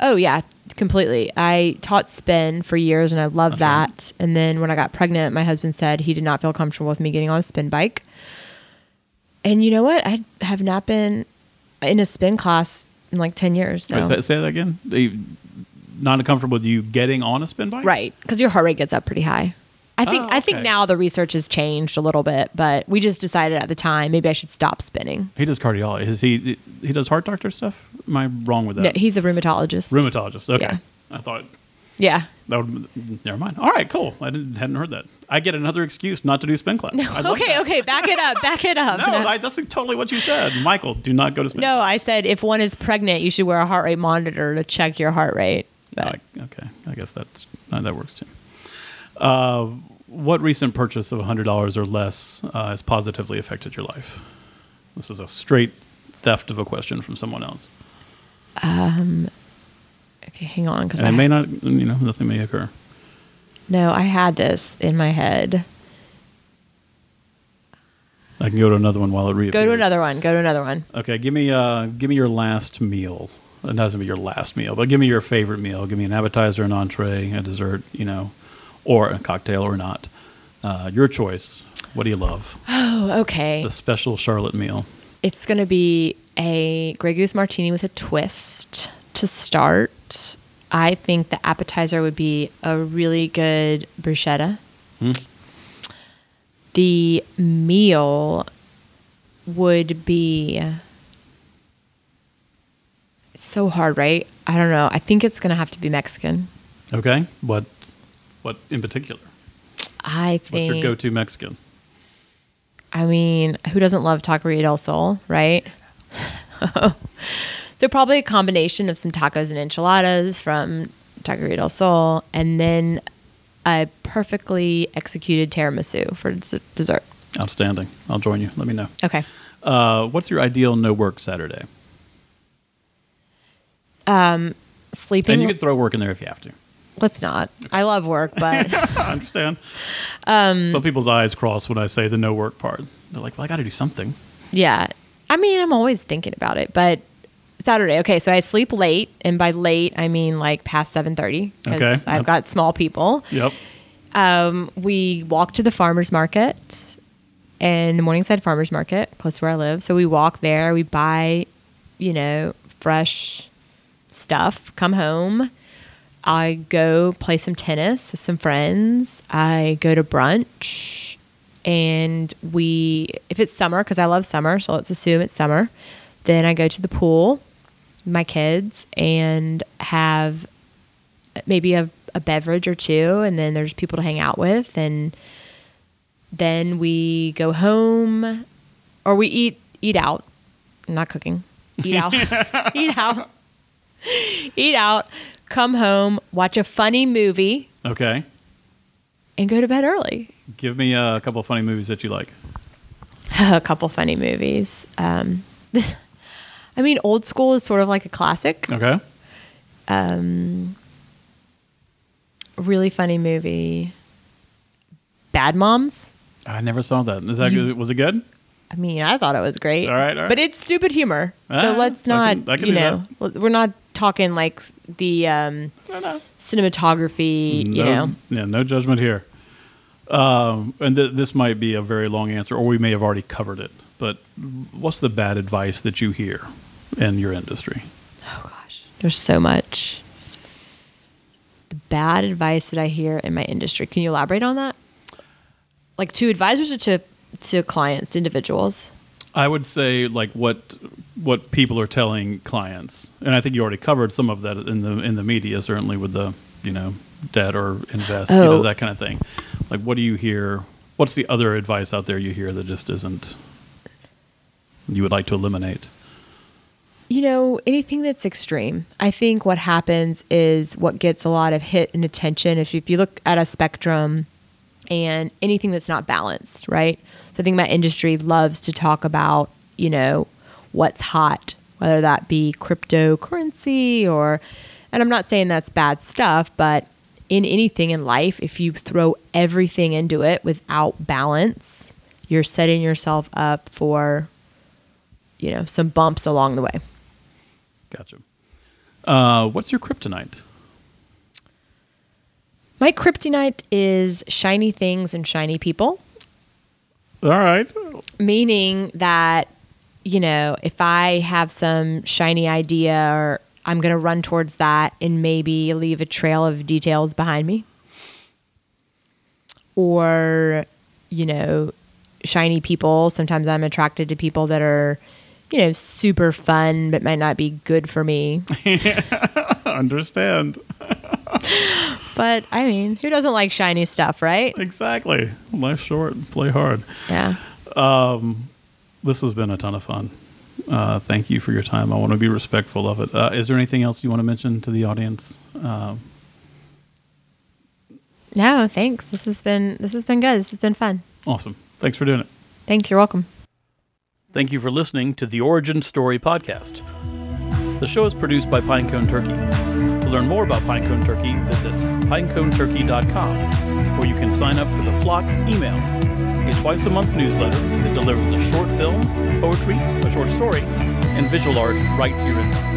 Oh yeah, completely. I taught spin for years and I loved That's right. that. And then when I got pregnant, my husband said he did not feel comfortable with me getting on a spin bike. And you know what? I have not been in a spin class in like 10 years. So. Wait, say, say that again. Not comfortable with you getting on a spin bike? Right, because your heart rate gets up pretty high. I think Oh, I think now the research has changed a little bit, but we just decided at the time maybe I should stop spinning. He does cardiology. Is he he does heart doctor stuff? Am I wrong with No, that? he's a rheumatologist. Rheumatologist. Okay. Yeah. I thought yeah. that would never mind. All right, cool. I didn't hadn't heard that. I get another excuse not to do spin class. Okay, okay, back it up, back it up. No, I, that's totally what you said. Michael, do not go to spin No, class. I said if one is pregnant, you should wear a heart rate monitor to check your heart rate. But I- okay, I guess that's that works too. Uh, what recent purchase of hundred dollars or less uh, has positively affected your life? This is a straight theft of a question from someone else, Um, okay, hang on, because and I it may not. You know, nothing may occur. no, I had this in my head. I can go to another one while it reappears. Go to another one. Go to another one. Okay, give me uh, give me your last meal. It doesn't be your last meal, but give me your favorite meal. Give me an appetizer, an entree, a dessert, you know, or a cocktail or not. Uh, your choice. What do you love? Oh, okay. The special Charlotte meal. It's going to be a Grey Goose martini with a twist to start. I think the appetizer would be a really good bruschetta. Hmm. The meal would be it's so hard, right? I don't know. I think it's going to have to be Mexican. Okay, what what in particular? I think. What's your go-to Mexican? I mean, who doesn't love Taqueria del Sol, right? so probably a combination of some tacos and enchiladas from Taqueria del Sol, and then a perfectly executed tiramisu for des- dessert. Outstanding. I'll join you. Let me know. Okay. Uh, what's your ideal no work Saturday? Sleeping. And you can throw work in there if you have to. Let's not. I love work, but I understand. Um, Some people's eyes cross when I say the no work part. They're like, "Well, I got to do something." yeah. I mean, I'm always thinking about it, but Saturday. Okay, so I sleep late, and by late I mean like past 7:30 because Okay. I've Yep. got small people. Yep. Um, we walk to the farmers market and the Morningside Farmers Market, close to where I live. So we walk there, we buy, you know, fresh stuff, come home. I go play some tennis with some friends. I go to brunch and we if it's summer because I love summer, so let's assume it's summer. Then I go to the pool, my kids, and have maybe a, a beverage or two, and then there's people to hang out with, and then we go home, or we eat eat out. I'm not cooking. Eat out. eat out. Eat out. Come home. Watch a funny movie Okay. and go to bed early. Give me a couple of funny movies that you like. a couple funny movies. Um, I mean, old school is sort of like a classic. Okay. A really funny movie. Bad Moms. I never saw that. Is that good? Was it good? I mean, I thought it was great. All right, all right. But it's stupid humor. Ah, so let's I not, can- I can you do know, we're not talking like the um, No, no. cinematography, you know. Yeah, no judgment here. Um, and th- this might be a very long answer, or we may have already covered it. But what's the bad advice that you hear in your industry? Oh gosh, there's so much. The bad advice that I hear in my industry. Can you elaborate on that? Like to advisors or to to clients, to individuals? I would say like what what people are telling clients, and I think you already covered some of that in the in the media, certainly with the you know debt or invest, you know Oh. that kind of thing. Like, what do you hear? What's the other advice out there you hear that just isn't you would like to eliminate? You know, anything that's extreme. I think what happens is what gets a lot of hit and attention. If you, if you look at a spectrum and anything that's not balanced, right? So I think my industry loves to talk about, you know, what's hot, whether that be cryptocurrency or, and I'm not saying that's bad stuff, but in anything in life, if you throw everything into it without balance, you're setting yourself up for, you know, some bumps along the way. Gotcha. Uh, what's your kryptonite? My kryptonite is shiny things and shiny people, All right. meaning that, you know, if I have some shiny idea or I'm going to run towards that and maybe leave a trail of details behind me. Or, you know, shiny people. Sometimes I'm attracted to people that are, you know, super fun but might not be good for me. Understand. But I mean, who doesn't like shiny stuff, right? Exactly. Life short. Play hard. Yeah. Um, This has been a ton of fun. Uh, thank you for your time. I want to be respectful of it. Uh, is there anything else you want to mention to the audience? Uh, No, thanks. This has been this has been good. This has been fun. awesome. Thanks for doing it. Thanks. You're welcome. Thank you for listening to the Origin Story podcast. The show is produced by Pinecone Turkey. To learn more about Pinecone Turkey, visit pineconeturkey.com, where you can sign up for the Flock email, a twice a month newsletter that delivers a short film, poetry, a short story, and visual art right to your inbox.